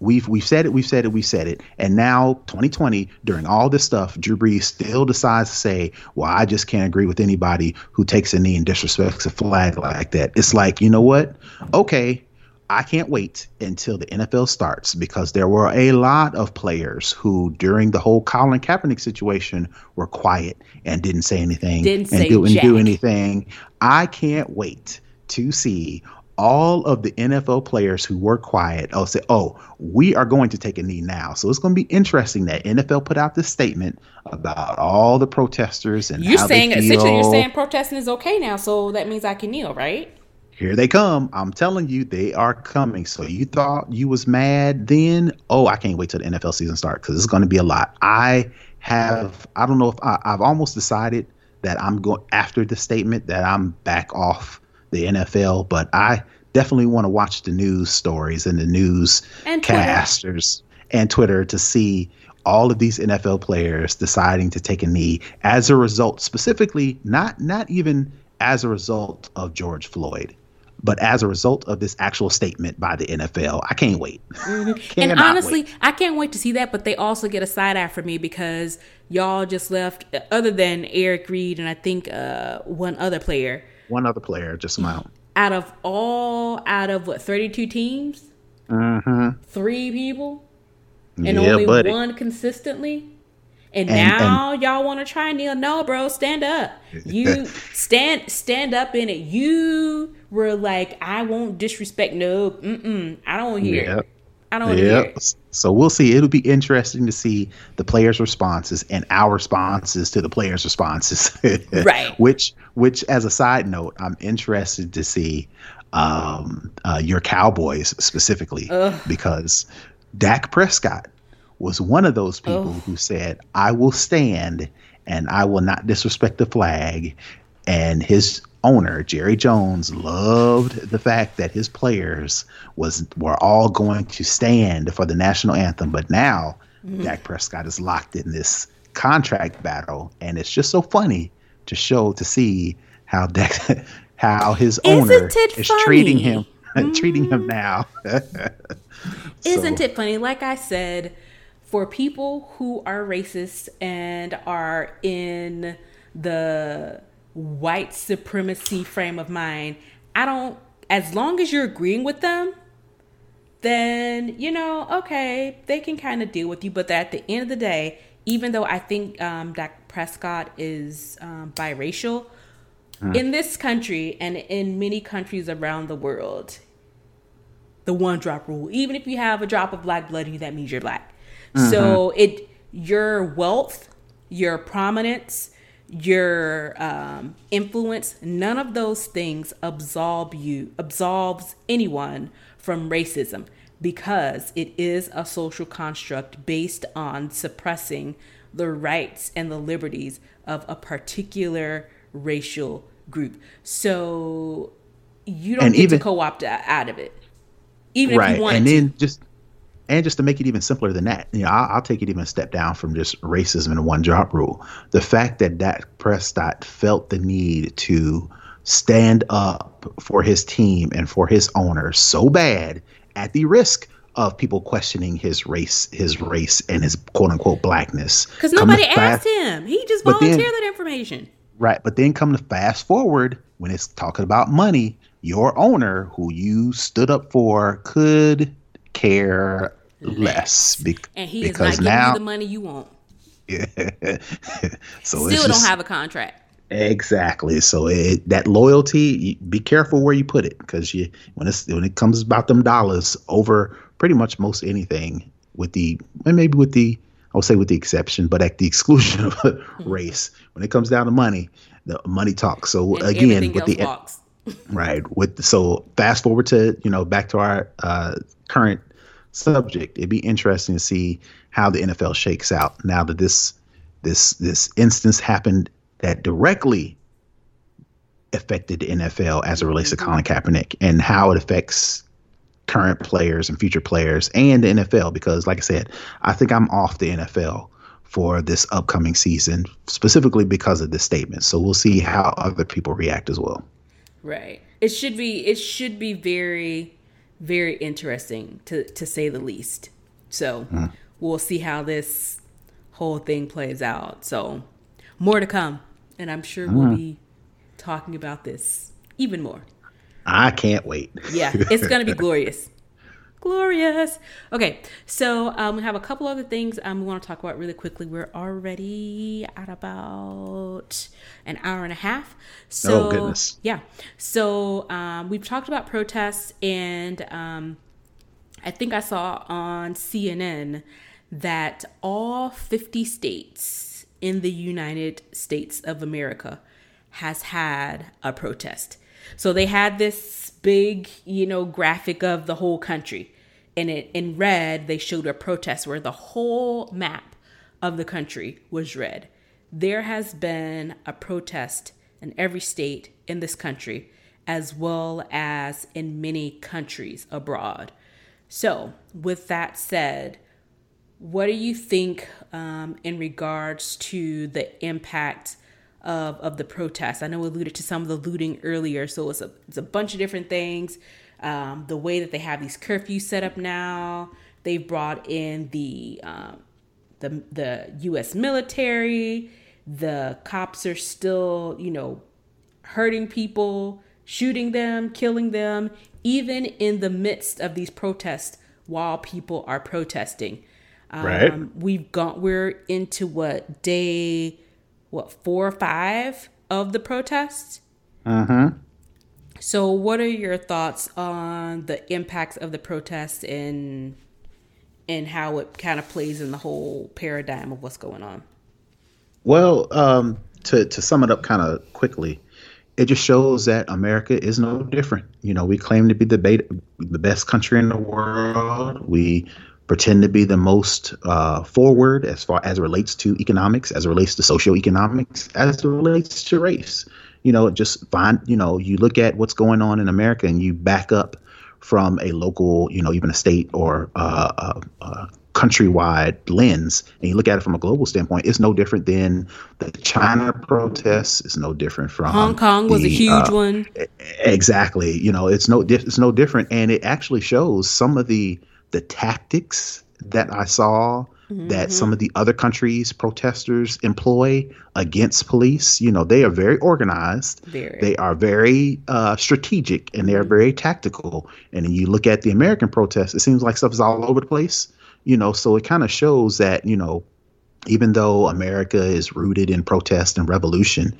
we've we've said it, we've said it, we've said it, and now 2020, during all this stuff, Drew Brees still decides to say, "Well, I just can't agree with anybody who takes a knee and disrespects a flag like that." It's like, you know what? Okay, I can't wait until the NFL starts because there were a lot of players who, during the whole Colin Kaepernick situation, were quiet and didn't say anything didn't and say didn't jack. do anything. I can't wait to see all of the NFL players who were quiet. Oh, say, oh, we are going to take a knee now. So it's going to be interesting that NFL put out this statement about all the protesters and you're how saying they feel. essentially you're saying protesting is okay now, so that means I can kneel, right? Here they come. I'm telling you, they are coming. So you thought you was mad then? Oh, I can't wait till the NFL season starts because it's going to be a lot. I have, I don't know if I, I've almost decided that I'm going after the statement that I'm back off the NFL, but I definitely want to watch the news stories and the news And casters and Twitter to see all of these NFL players deciding to take a knee as a result, specifically not not even as a result of George Floyd, but as a result of this actual statement by the NFL. I can't wait. [LAUGHS] and honestly, wait. I can't wait to see that. But they also get a side eye for me because y'all just left, other than Eric Reid and I think uh, one other player, one other player just smile. out of all out of what thirty two teams, Mm-hmm. three people, and Yeah, only buddy. one consistently. And, And- now y'all want to try and kneel? No, bro, stand up. You [LAUGHS] stand stand up in it. You were like, I won't disrespect. No, mm-mm, I don't want to hear. Yep. I don't want to hear. It. So we'll see. It'll be interesting to see the players' responses and our responses to the players' responses. [LAUGHS] Right. Which, which, as a side note, I'm interested to see um, uh, your Cowboys specifically Ugh. because Dak Prescott was one of those oh. people Ugh. who said, "I will stand and I will not disrespect the flag." And his owner, Jerry Jones, loved the fact that his players was were all going to stand for the national anthem. But now mm-hmm. Dak Prescott is locked in this contract battle, and it's just so funny to show to see how Dak, [LAUGHS] how his owner is treating him, [LAUGHS] treating him mm-hmm. now. [LAUGHS] Isn't it funny? Like I said, for people who are racist and are in the white supremacy frame of mind, I don't, as long as you're agreeing with them, then, you know, okay, they can kind of deal with you. But at the end of the day, even though I think um, Dak Prescott is um, biracial, in this country and in many countries around the world, the one drop rule. Even if you have a drop of black blood in you, that means you're black. So it your wealth, your prominence, your um, influence, none of those things absolve you, absolves anyone from racism because it is a social construct based on suppressing the rights and the liberties of a particular racial group. So you don't And get even- to co-opt out of it, even if right you wanted and to. then just and just to make it even simpler than that you know I'll, I'll take it even a step down from just racism and one drop rule the fact that Dak Prescott felt the need to stand up for his team and for his owner so bad at the risk of people questioning his race his race and his quote unquote blackness Because nobody asked him. He just But then- volunteered that information. Right, but then come to fast forward when it's talking about money, your owner who you stood up for could care less, And he is not because giving now you the money you want. Yeah. [LAUGHS] so Still don't just, have a contract. exactly so it, that loyalty be careful where you put it because you when it's when it comes about them dollars over pretty much most anything with the and maybe with the I'll say with the exception but at the [LAUGHS] exclusion of race when it comes down to money the money talks so And again with the walks. [LAUGHS] right with so fast forward to you know back to our uh, current subject it'd be interesting to see how the nfl shakes out now that this this this instance happened that directly affected the nfl as it relates to mm-hmm. colin kaepernick and how it affects current players and future players and the nfl because like i said i think i'm off the nfl for this upcoming season, specifically because of this statement. So we'll see how other people react as well. Right. It should be it should be very very interesting to to say the least. So mm. we'll see how this whole thing plays out. So more to come, and I'm sure we'll be talking about this even more. I can't wait. yeah, it's gonna be [LAUGHS] glorious glorious. Okay, so um, we have a couple other things um, we want to talk about really quickly. We're already at about an hour and a half. So, oh goodness. Yeah. So um, we've talked about protests, and um, I think I saw on CNN that all 50 states in the United States of America has had a protest. So they had this big, you know, graphic of the whole country. And it in red, they showed a protest where the whole map of the country was red. There has been a protest in every state in this country, as well as in many countries abroad. So, with that said, what do you think um, in regards to the impact of, of the protests? I know we alluded to some of the looting earlier, so it's a, it's a bunch of different things um, the way that they have these curfews set up now. They've brought in the um, the the U.S. military. The cops are still, you know, hurting people, shooting them, killing them, even in the midst of these protests while people are protesting. Um, right. We've gone. We're into what day? What four or five of the protests? Mm-hmm. So, what are your thoughts on the impacts of the protests and and how it kind of plays in the whole paradigm of what's going on? Well, um, to to sum it up kind of quickly, it just shows that America is no different. You know, we claim to be the beta, the best country in the world. We pretend to be the most uh, forward as far as it relates to economics, as it relates to socioeconomics, as it relates to race you know, just find, you know, you look at what's going on in America and you back up from a local, you know, even a state or uh, a, a countrywide lens, and you look at it from a global standpoint, it's no different than the China protests. It's no different from Hong Kong the, was a huge uh, one. Exactly. You know, it's no it's no different, and it actually shows some of the the tactics that I saw mm-hmm. that some of the other countries protesters employ against police. You know, they are very organized. Very. They are very uh, strategic and they are mm-hmm. very tactical. And you look at the American protests, it seems like stuff is all over the place. You know, so it kind of shows that you know, even though America is rooted in protest and revolution,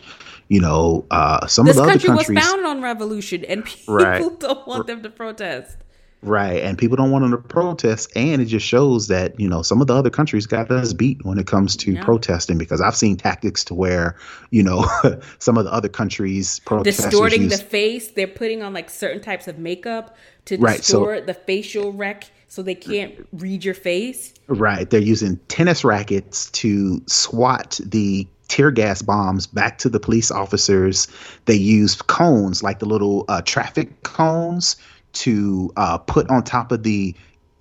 you know, uh, some this of the other countries was founded on revolution, and [LAUGHS] people right. don't want them to protest. Right. And people don't want them to protest. And it just shows that, you know, some of the other countries got us beat when it comes to yeah. protesting because I've seen tactics to where, you know, [LAUGHS] some of the other countries distorting use, the face. They're putting on like certain types of makeup to right, distort so, the facial rec so they can't read your face. Right. They're using tennis rackets to swat the tear gas bombs back to the police officers. They used cones, like the little uh, traffic cones, to uh, put on top of the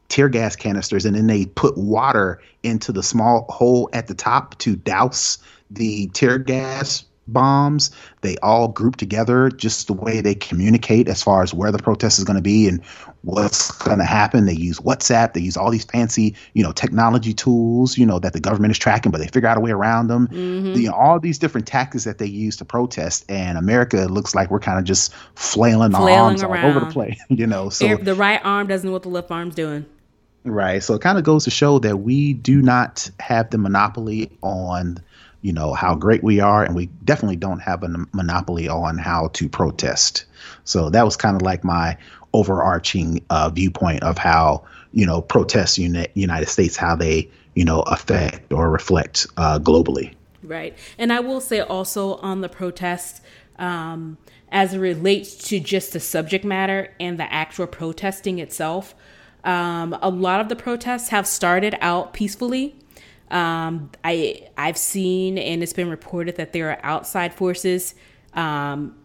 tear gas canisters and then they put water into the small hole at the top to douse the tear gas bombs. They all group together just the way they communicate as far as where the protest is going to be and what's going to happen. They use WhatsApp. They use all these fancy, you know, technology tools, you know, that the government is tracking, but they figure out a way around them. Mm-hmm. You know, all these different tactics that they use to protest. And America looks like we're kind of just flailing, flailing our arms around. all over the place, [LAUGHS] you know. So the right arm doesn't know what the left arm's doing. Right. So it kind of goes to show that we do not have the monopoly on you know how great we are and we definitely don't have a monopoly on how to protest. So that was kind of like my overarching uh, viewpoint of how you know protests in united states how they you know affect or reflect uh, globally. Right. And i will say also on the protest um, as it relates to just the subject matter and the actual protesting itself um, a lot of the protests have started out peacefully um, I I've seen and it's been reported that there are outside forces um,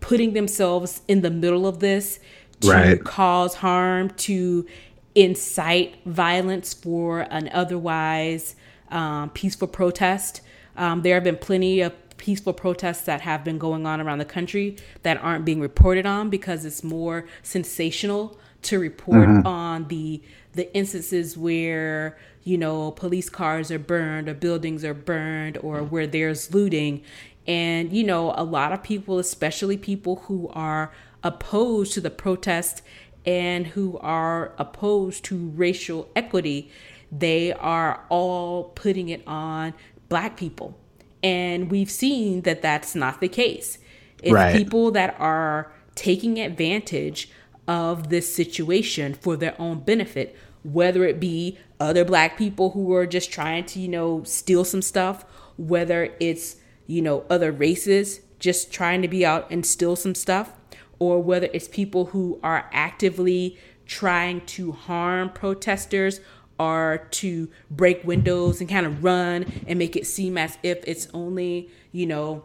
putting themselves in the middle of this to right. cause harm, to incite violence for an otherwise um, peaceful protest. Um, there have been plenty of peaceful protests that have been going on around the country that aren't being reported on because it's more sensational to report mm-hmm. on the the instances where you know police cars are burned or buildings are burned or mm. where there's looting and you know a lot of people especially people who are opposed to the protest and who are opposed to racial equity they are all putting it on black people and we've seen that that's not the case. It's right. people that are taking advantage of this situation for their own benefit, whether it be other black people who are just trying to, you know, steal some stuff, whether it's, you know, other races just trying to be out and steal some stuff, or whether it's people who are actively trying to harm protesters or to break windows and kind of run and make it seem as if it's only, you know,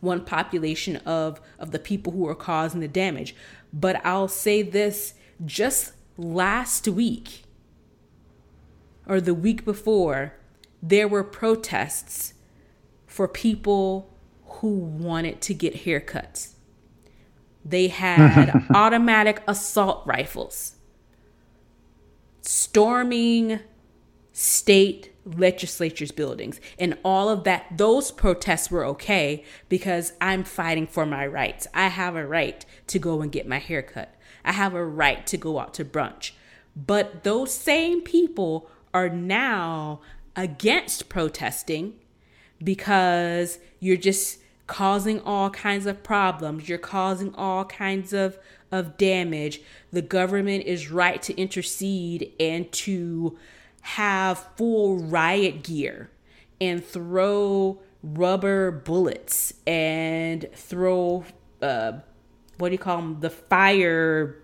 one population of of the people who are causing the damage. But I'll say this just last week or the week before, there were protests for people who wanted to get haircuts. They had [LAUGHS] automatic assault rifles storming state legislatures buildings. And all of that those protests were okay because i'm fighting for my rights. I have a right to go and get my hair cut i have a right to go out to brunch. But those same people are now against protesting because you're just causing all kinds of problems. You're causing all kinds of of damage, the government is right to intercede and to have full riot gear and throw rubber bullets and throw uh, what do you call them? The fire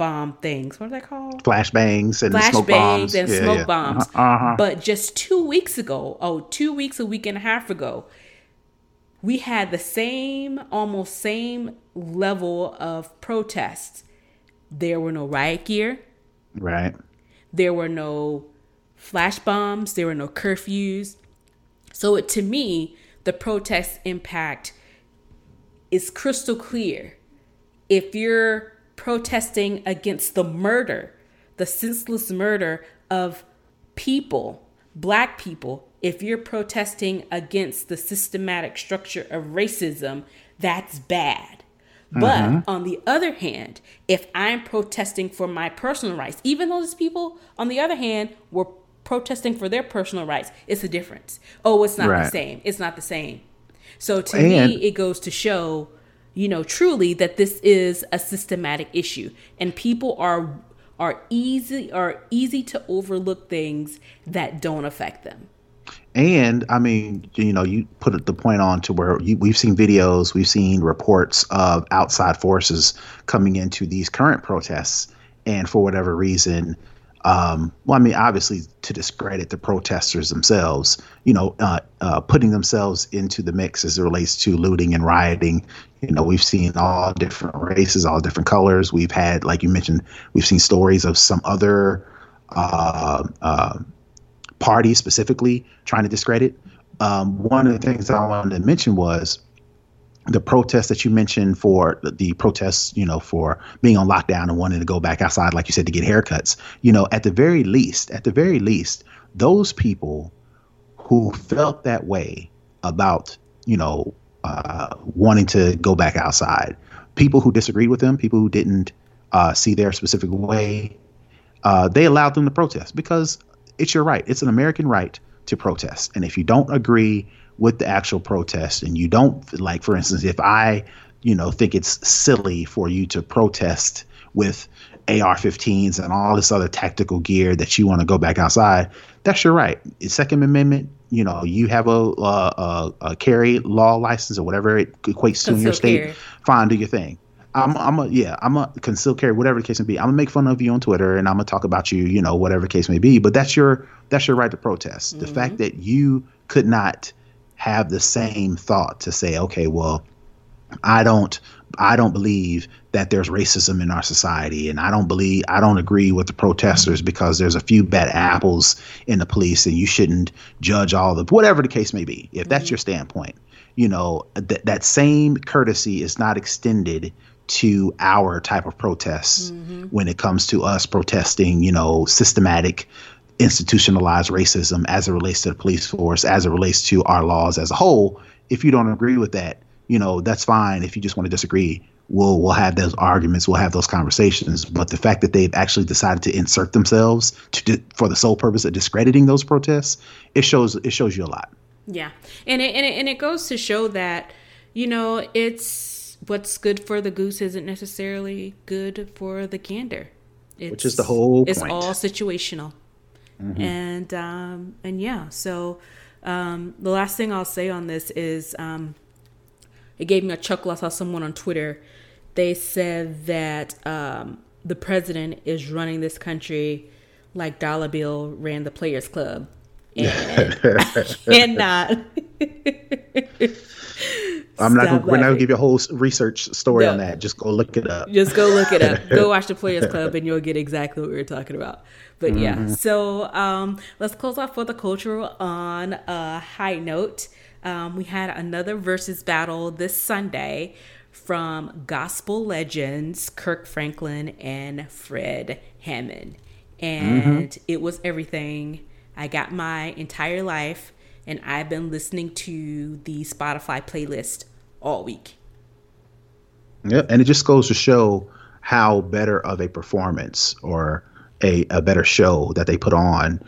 bomb things. What are they called? Flashbangs and Flash smoke bangs bombs. and Yeah, smoke yeah. bombs. Uh-huh, uh-huh. But just two weeks ago, oh, two weeks, a week and a half ago, we had the same, almost same level of protests. There were no riot gear. Right. There were no flash bombs. There were no curfews. So it, to me, the protests impact is crystal clear. If you're protesting against the murder, the senseless murder of people, black people, if you're protesting against the systematic structure of racism, that's bad. But mm-hmm. on the other hand, if I'm protesting for my personal rights, even though those people, on the other hand, were protesting for their personal rights, it's a difference. Oh, it's not the same. It's not the same. So to And- me, it goes to show, you know, truly that this is a systematic issue, and people are are easy are easy to overlook things that don't affect them. And I mean, you know, you put the point on to where you, we've seen videos, we've seen reports of outside forces coming into these current protests, and for whatever reason, um, well, I mean, obviously to discredit the protesters themselves, you know, uh, uh, putting themselves into the mix as it relates to looting and rioting. You know, we've seen all different races, all different colors. We've had, like you mentioned, we've seen stories of some other. Uh, uh, party specifically trying to discredit. Um, one of the things I wanted to mention was the protests that you mentioned for the, protests, you know, for being on lockdown and wanting to go back outside, like you said, to get haircuts. You know, at the very least, at the very least, those people who felt that way about, you know, uh, wanting to go back outside, people who disagreed with them, people who didn't uh, see their specific way, uh, they allowed them to protest because it's your right. It's an American right to protest. And if you don't agree with the actual protest and you don't like, for instance, if I, you know, think it's silly for you to protest with AR-15s and all this other tactical gear that you want to go back outside, that's your right. It's Second Amendment. You know, you have a, a, a, a carry law license or whatever it equates to in your state. carry. Fine, do your thing. I'm, I'm a, yeah, I'm a conceal carry, whatever the case may be. I'm gonna make fun of you on Twitter and I'm gonna talk about you, you know, whatever the case may be. But that's your, that's your right to protest. The mm-hmm. fact that you could not have the same thought to say, okay, well, I don't I don't believe that there's racism in our society and I don't believe I don't agree with the protesters because there's a few bad apples in the police and you shouldn't judge all the whatever the case may be. If that's mm-hmm. your standpoint, you know, th- that same courtesy is not extended to our type of protests mm-hmm. when it comes to us protesting, you know, systematic institutionalized racism as it relates to the police force, as it relates to our laws as a whole. If you don't agree with that, you know, that's fine. If you just want to disagree, we'll we'll have those arguments, we'll have those conversations. But the fact that they've actually decided to insert themselves to for the sole purpose of discrediting those protests, it shows it shows you a lot. Yeah, and it and it, and it goes to show that you know it's what's good for the goose isn't necessarily good for the gander. It's, Which is the whole. It's all situational, mm-hmm. and um, and yeah. So um, the last thing I'll say on this is um, it gave me a chuckle. I saw someone on Twitter. They said that um, the president is running this country like Dollar Bill ran the Players Club, [LAUGHS] and, and not. [LAUGHS] [LAUGHS] I'm not. Gonna, we're not gonna give you a whole research story no. on that. Just go look it up. Just go look it up. [LAUGHS] go watch the Players Club, and you'll get exactly what we were talking about. But mm-hmm. yeah, so um, let's close off with the cultural on a high note. Um, we had another Verzuz battle this Sunday from gospel legends Kirk Franklin and Fred Hammond. And mm-hmm. it was everything. I got my entire life, and I've been listening to the Spotify playlist all week. Yeah, and it just goes to show how better of a performance or a, a better show that they put on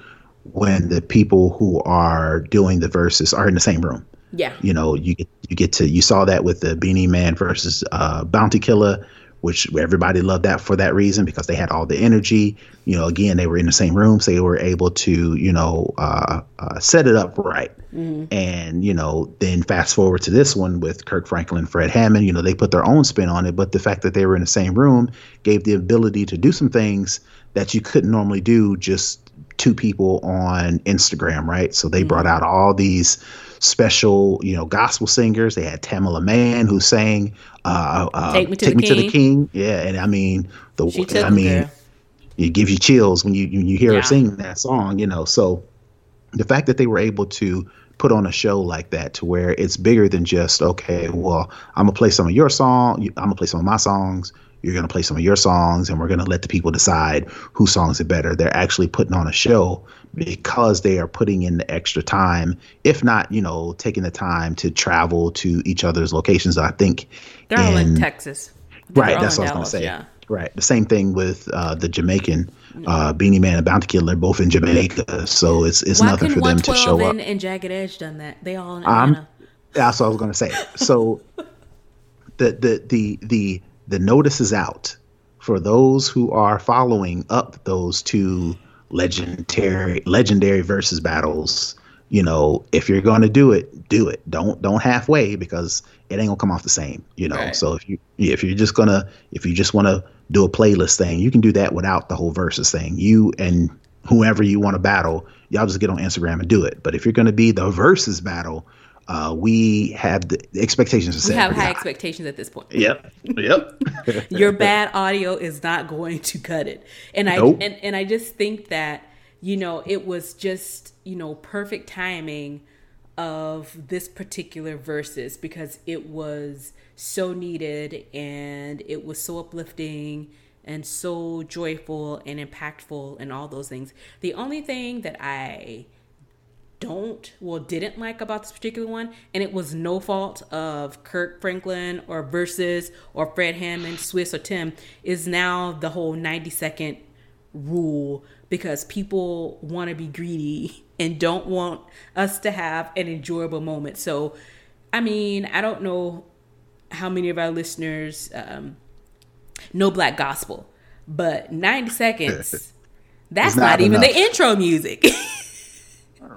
when the people who are doing the verses are in the same room. Yeah. You know, you get you get to you saw that with the Beenie Man versus uh, Bounty Killer, which everybody loved that for that reason because they had all the energy. You know, again, they were in the same room, so they were able to you know uh, uh, set it up right. Mm-hmm. And you know, then fast forward to this one with Kirk Franklin, Fred Hammond. You know, they put their own spin on it, but the fact that they were in the same room gave the ability to do some things that you couldn't normally do just two people on Instagram, right? So they mm-hmm. brought out all these special, you know, gospel singers. They had Tamela Mann who sang uh, uh, "Take Me, to, Take the, me to, the, King. Yeah, and I mean the I mean it gives you chills when you when you hear yeah. her sing that song. You know, so the fact that they were able to put on a show like that to where it's bigger than just okay, well, I'm gonna play some of your song, I'm gonna play some of my songs you're going to play some of your songs and we're going to let the people decide whose songs are better. They're actually putting on a show because they are putting in the extra time, if not, you know, taking the time to travel to each other's locations. I think they're in, all in Texas. They're right. That's what I was going to say. Yeah. Right. The same thing with uh, the Jamaican uh, Beenie Man and Bounty Killer. They're both in Jamaica, so it's it's Why nothing for them to show and, up. And Jagged Edge done that. They all in Atlanta. Um, that's what I was going to say. So [LAUGHS] the the the the the notice is out for those who are following up those two legendary legendary versus battles. You know if you're going to do it do it. Don't don't halfway because it ain't gonna come off the same you know. Right. so if you if you're just gonna if you just want to do a playlist thing you can do that without the whole versus thing. You and whoever you want to battle y'all just get on instagram and do it. But if you're going to be the versus battle uh, we have the expectations set. We have high, high expectations at this point. Yep. Yep. [LAUGHS] Your bad audio is not going to cut it. And I nope. and, and I just think that, you know, it was just, you know, perfect timing of this particular verses because it was so needed and it was so uplifting and so joyful and impactful and all those things. The only thing that I don't well didn't like about this particular one and it was no fault of kirk franklin or Verzuz or fred hammond Swizz or tim is now the whole 90 second rule because people want to be greedy and don't want us to have an enjoyable moment. So i mean i don't know how many of our listeners um, know black gospel but 90 seconds [LAUGHS] that's not, not even the intro music [LAUGHS]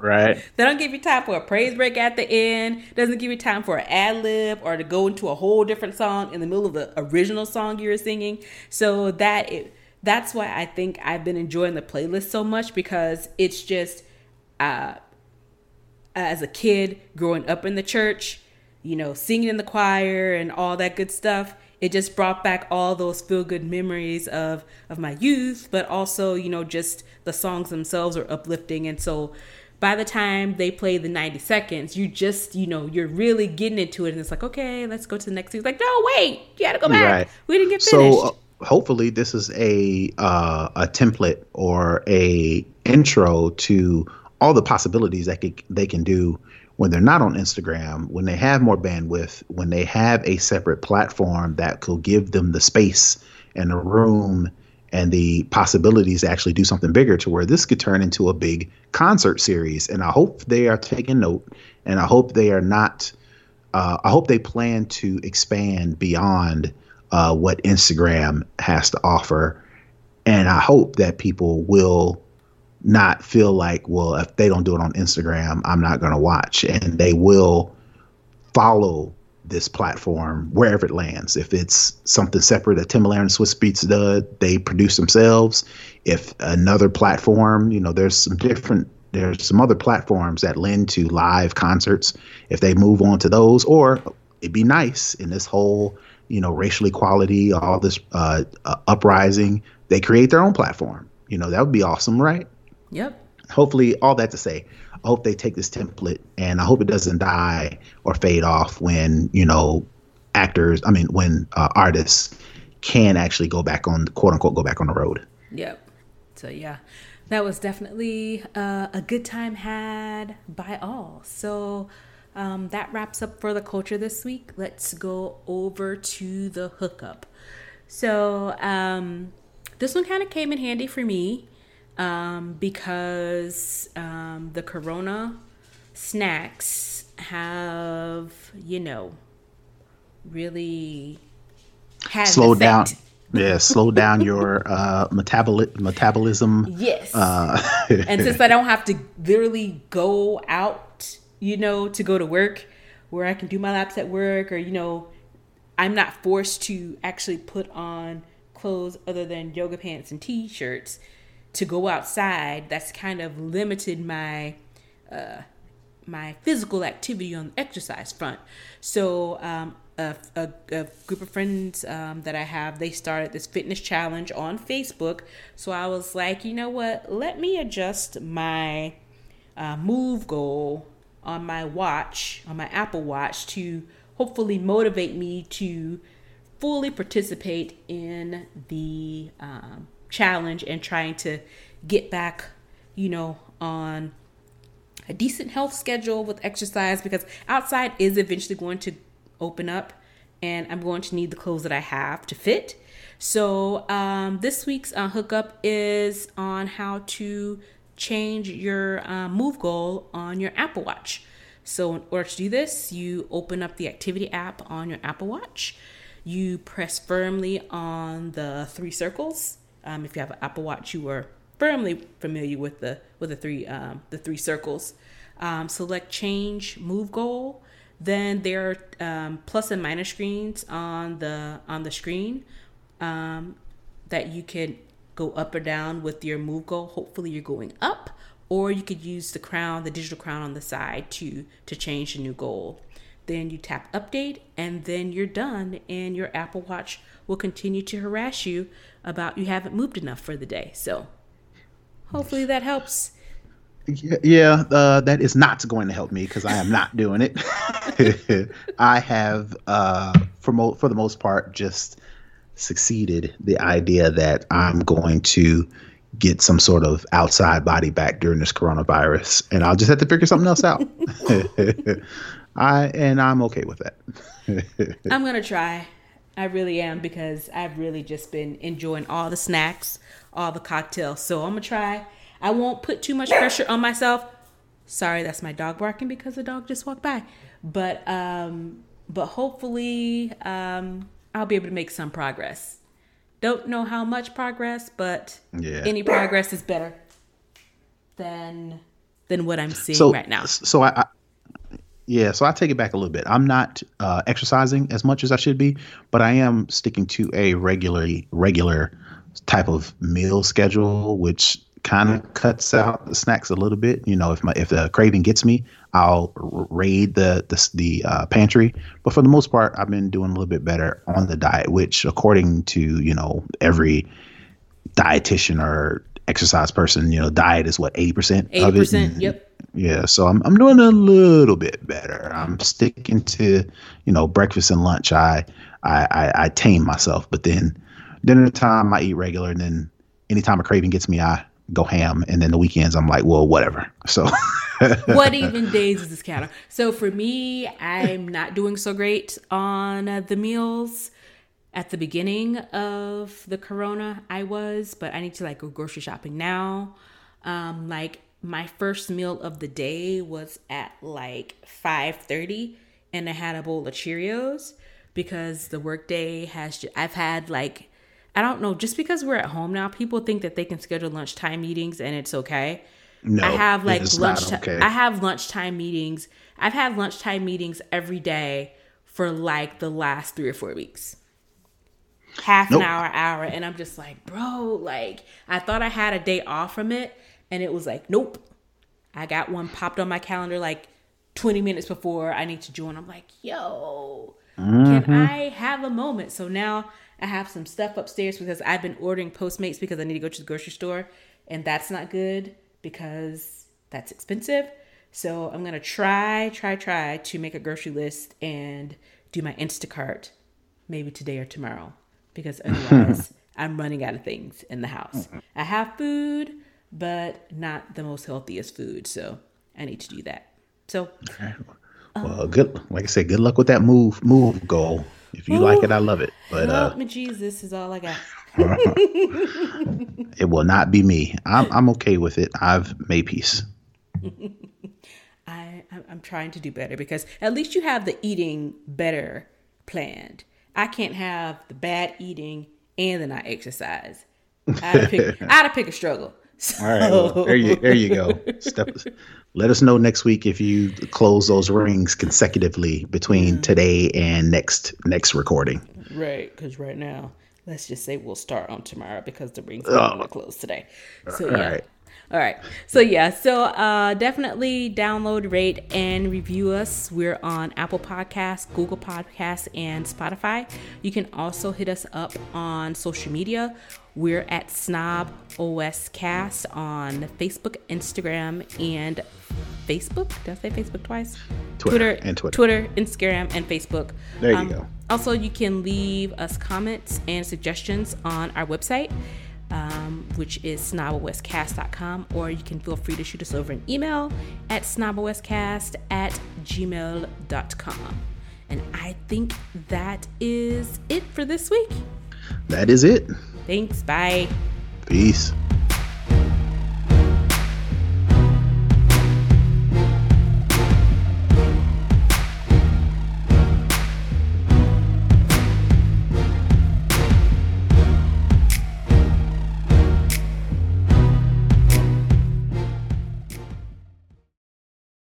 Right. They don't give you time for a praise break at the end. Doesn't give you time for an ad lib or to go into a whole different song in the middle of the original song you were singing. So that it, that's why I think I've been enjoying the playlist so much because it's just uh, as a kid growing up in the church, you know, singing in the choir and all that good stuff. It just brought back all those feel good memories of of my youth, but also, you know, just the songs themselves are uplifting. And so by the time they play the 90 seconds, you just, you know, you're really getting into it. And it's like, okay, let's go to the next thing. It's like, no, wait, you gotta go back. Right. We didn't get finished. So, uh, hopefully this is a uh, a template or a intro to all the possibilities that they can do when they're not on Instagram, when they have more bandwidth, when they have a separate platform that could give them the space and the room and the possibilities to actually do something bigger to where this could turn into a big concert series. And I hope they are taking note and I hope they are not, uh, I hope they plan to expand beyond uh, what Instagram has to offer. And I hope that people will not feel like, well, if they don't do it on Instagram, I'm not going to watch. And they will follow this platform wherever it lands. If it's something separate that Timbaland and Swizz Beatz does, they produce themselves. If another platform, you know, there's some different there's some other platforms that lend to live concerts. If they move on to those, or it'd be nice in this whole, you know, racial equality, all this uh, uh, uprising, they create their own platform. You know, that would be awesome, right? Yep. Hopefully, all that to say, I hope they take this template and I hope it doesn't die or fade off when, you know, actors, I mean, when uh, artists can actually go back on, quote unquote, go back on the road. Yep. So, yeah, that was definitely uh, a good time had by all. So, um, that wraps up for the culture this week. Let's go over to the hookup. So, um, this one kind of came in handy for me um, because um, the Corona snacks have, you know, really had slow down. Yeah, slow down your uh, metaboli- metabolism. Yes. Uh, [LAUGHS] and since I don't have to literally go out, you know, to go to work, where I can do my laps at work, or you know, I'm not forced to actually put on clothes other than yoga pants and t-shirts to go outside, that's kind of limited my uh, my physical activity on the exercise front. So um, a, a, a, group of friends um, that I have, they started this fitness challenge on Facebook. So I was like, you know what? Let me adjust my uh, move goal on my watch, on my Apple Watch, to hopefully motivate me to fully participate in the um, challenge and trying to get back, you know, on a decent health schedule with exercise because outside is eventually going to open up and I'm going to need the clothes that I have to fit. So, um, this week's uh, hookup is on how to change your uh, move goal on your Apple Watch. So, in order to do this, you open up the activity app on your Apple Watch. You press firmly on the three circles um, if you have an Apple Watch, you are firmly familiar with the with the three um, the three circles. Um, select change move goal. Then there are um, plus and minus screens on the on the screen um, that you can go up or down with your move goal. Hopefully, you're going up, or you could use the crown, the digital crown on the side to to change the new goal. Then you tap update, and then you're done, and your Apple Watch will continue to harass you about you haven't moved enough for the day. So hopefully that helps. Yeah, uh, that is not going to help me because I am not doing it. [LAUGHS] I have, uh, for mo- for the most part, just succeeded the idea that I'm going to get some sort of outside body back during this coronavirus, and I'll just have to figure something else out. [LAUGHS] I and I'm okay with that. [LAUGHS] I'm gonna try. I really am because I've really just been enjoying all the snacks, all the cocktails. So I'm gonna try. I won't put too much pressure on myself. Sorry, that's my dog barking because the dog just walked by. But um, but hopefully um, I'll be able to make some progress. Don't know how much progress, but yeah. any progress is better than than what I'm seeing so, right now. So I, yeah, so I take it back a little bit. I'm not uh, exercising as much as I should be, but I am sticking to a regularly regular type of meal schedule, which kind of cuts out the snacks a little bit. You know, if my if the craving gets me, I'll raid the the, the uh, pantry. But for the most part, I've been doing a little bit better on the diet, which according to you know every dietitian or exercise person, you know, diet is what eighty percent of it. And, yep. Yeah, so I'm I'm doing a little bit better. I'm sticking to you know breakfast and lunch. I I I, I tame myself, but then dinner time I eat regular, and then anytime a craving gets me, I go ham, and then the weekends I'm like, well, whatever. So, [LAUGHS] what even days is this counter? So for me, I'm not doing so great on uh, the meals. At the beginning of the corona, I was, but I need to like go grocery shopping now. Um, like my first meal of the day was at like 5:30 and I had a bowl of Cheerios because the workday has I've had like I don't know, just because we're at home now, people think that they can schedule lunchtime meetings and it's okay. No, I have like lunch. Okay. I have lunchtime meetings. I've had lunchtime meetings every day for like the last three or four weeks. Half nope. an hour, hour, and I'm just like, bro, like I thought I had a day off from it, and it was like, nope. I got one popped on my calendar like 20 minutes before I need to join. I'm like, yo, mm-hmm. can I have a moment? So now I have some stuff upstairs because I've been ordering Postmates because I need to go to the grocery store, and that's not good because that's expensive. So I'm gonna try, try, try to make a grocery list and do my Instacart maybe today or tomorrow because [LAUGHS] otherwise I'm running out of things in the house. I have food, but not the most healthiest food, so I need to do that. So, okay. well, um, good. Like I said, good luck with that move move goal. If you Ooh, like it, I love it. But help uh, me, Jesus is all I got. [LAUGHS] it will not be me. I'm I'm okay with it. I've made peace. [LAUGHS] I I'm trying to do better because at least you have the eating better planned. I can't have the bad eating and then I exercise. I had to pick, I had to pick a struggle. So. [LAUGHS] All right, well, there you there you go. Step, let us know next week if you close those rings consecutively between mm. today and next next recording. Right, because right now, let's just say we'll start on tomorrow because the rings are oh. close today. So yeah. Right. All right. So yeah, so uh, definitely download, rate, and review us. We're on Apple Podcasts, Google Podcasts, and Spotify. You can also hit us up on social media. We're at Snob OS Cast on Facebook, Instagram, and Facebook. Did I say Facebook twice? Twitter, Twitter and Twitter. Twitter, Instagram, and Facebook. There you um, go. Also, you can leave us comments and suggestions on our website um, which is snobOScast.com, or you can feel free to shoot us over an email at snobOScast at gmail.com. And I think that is it for this week. That is it. Thanks. Bye. Peace.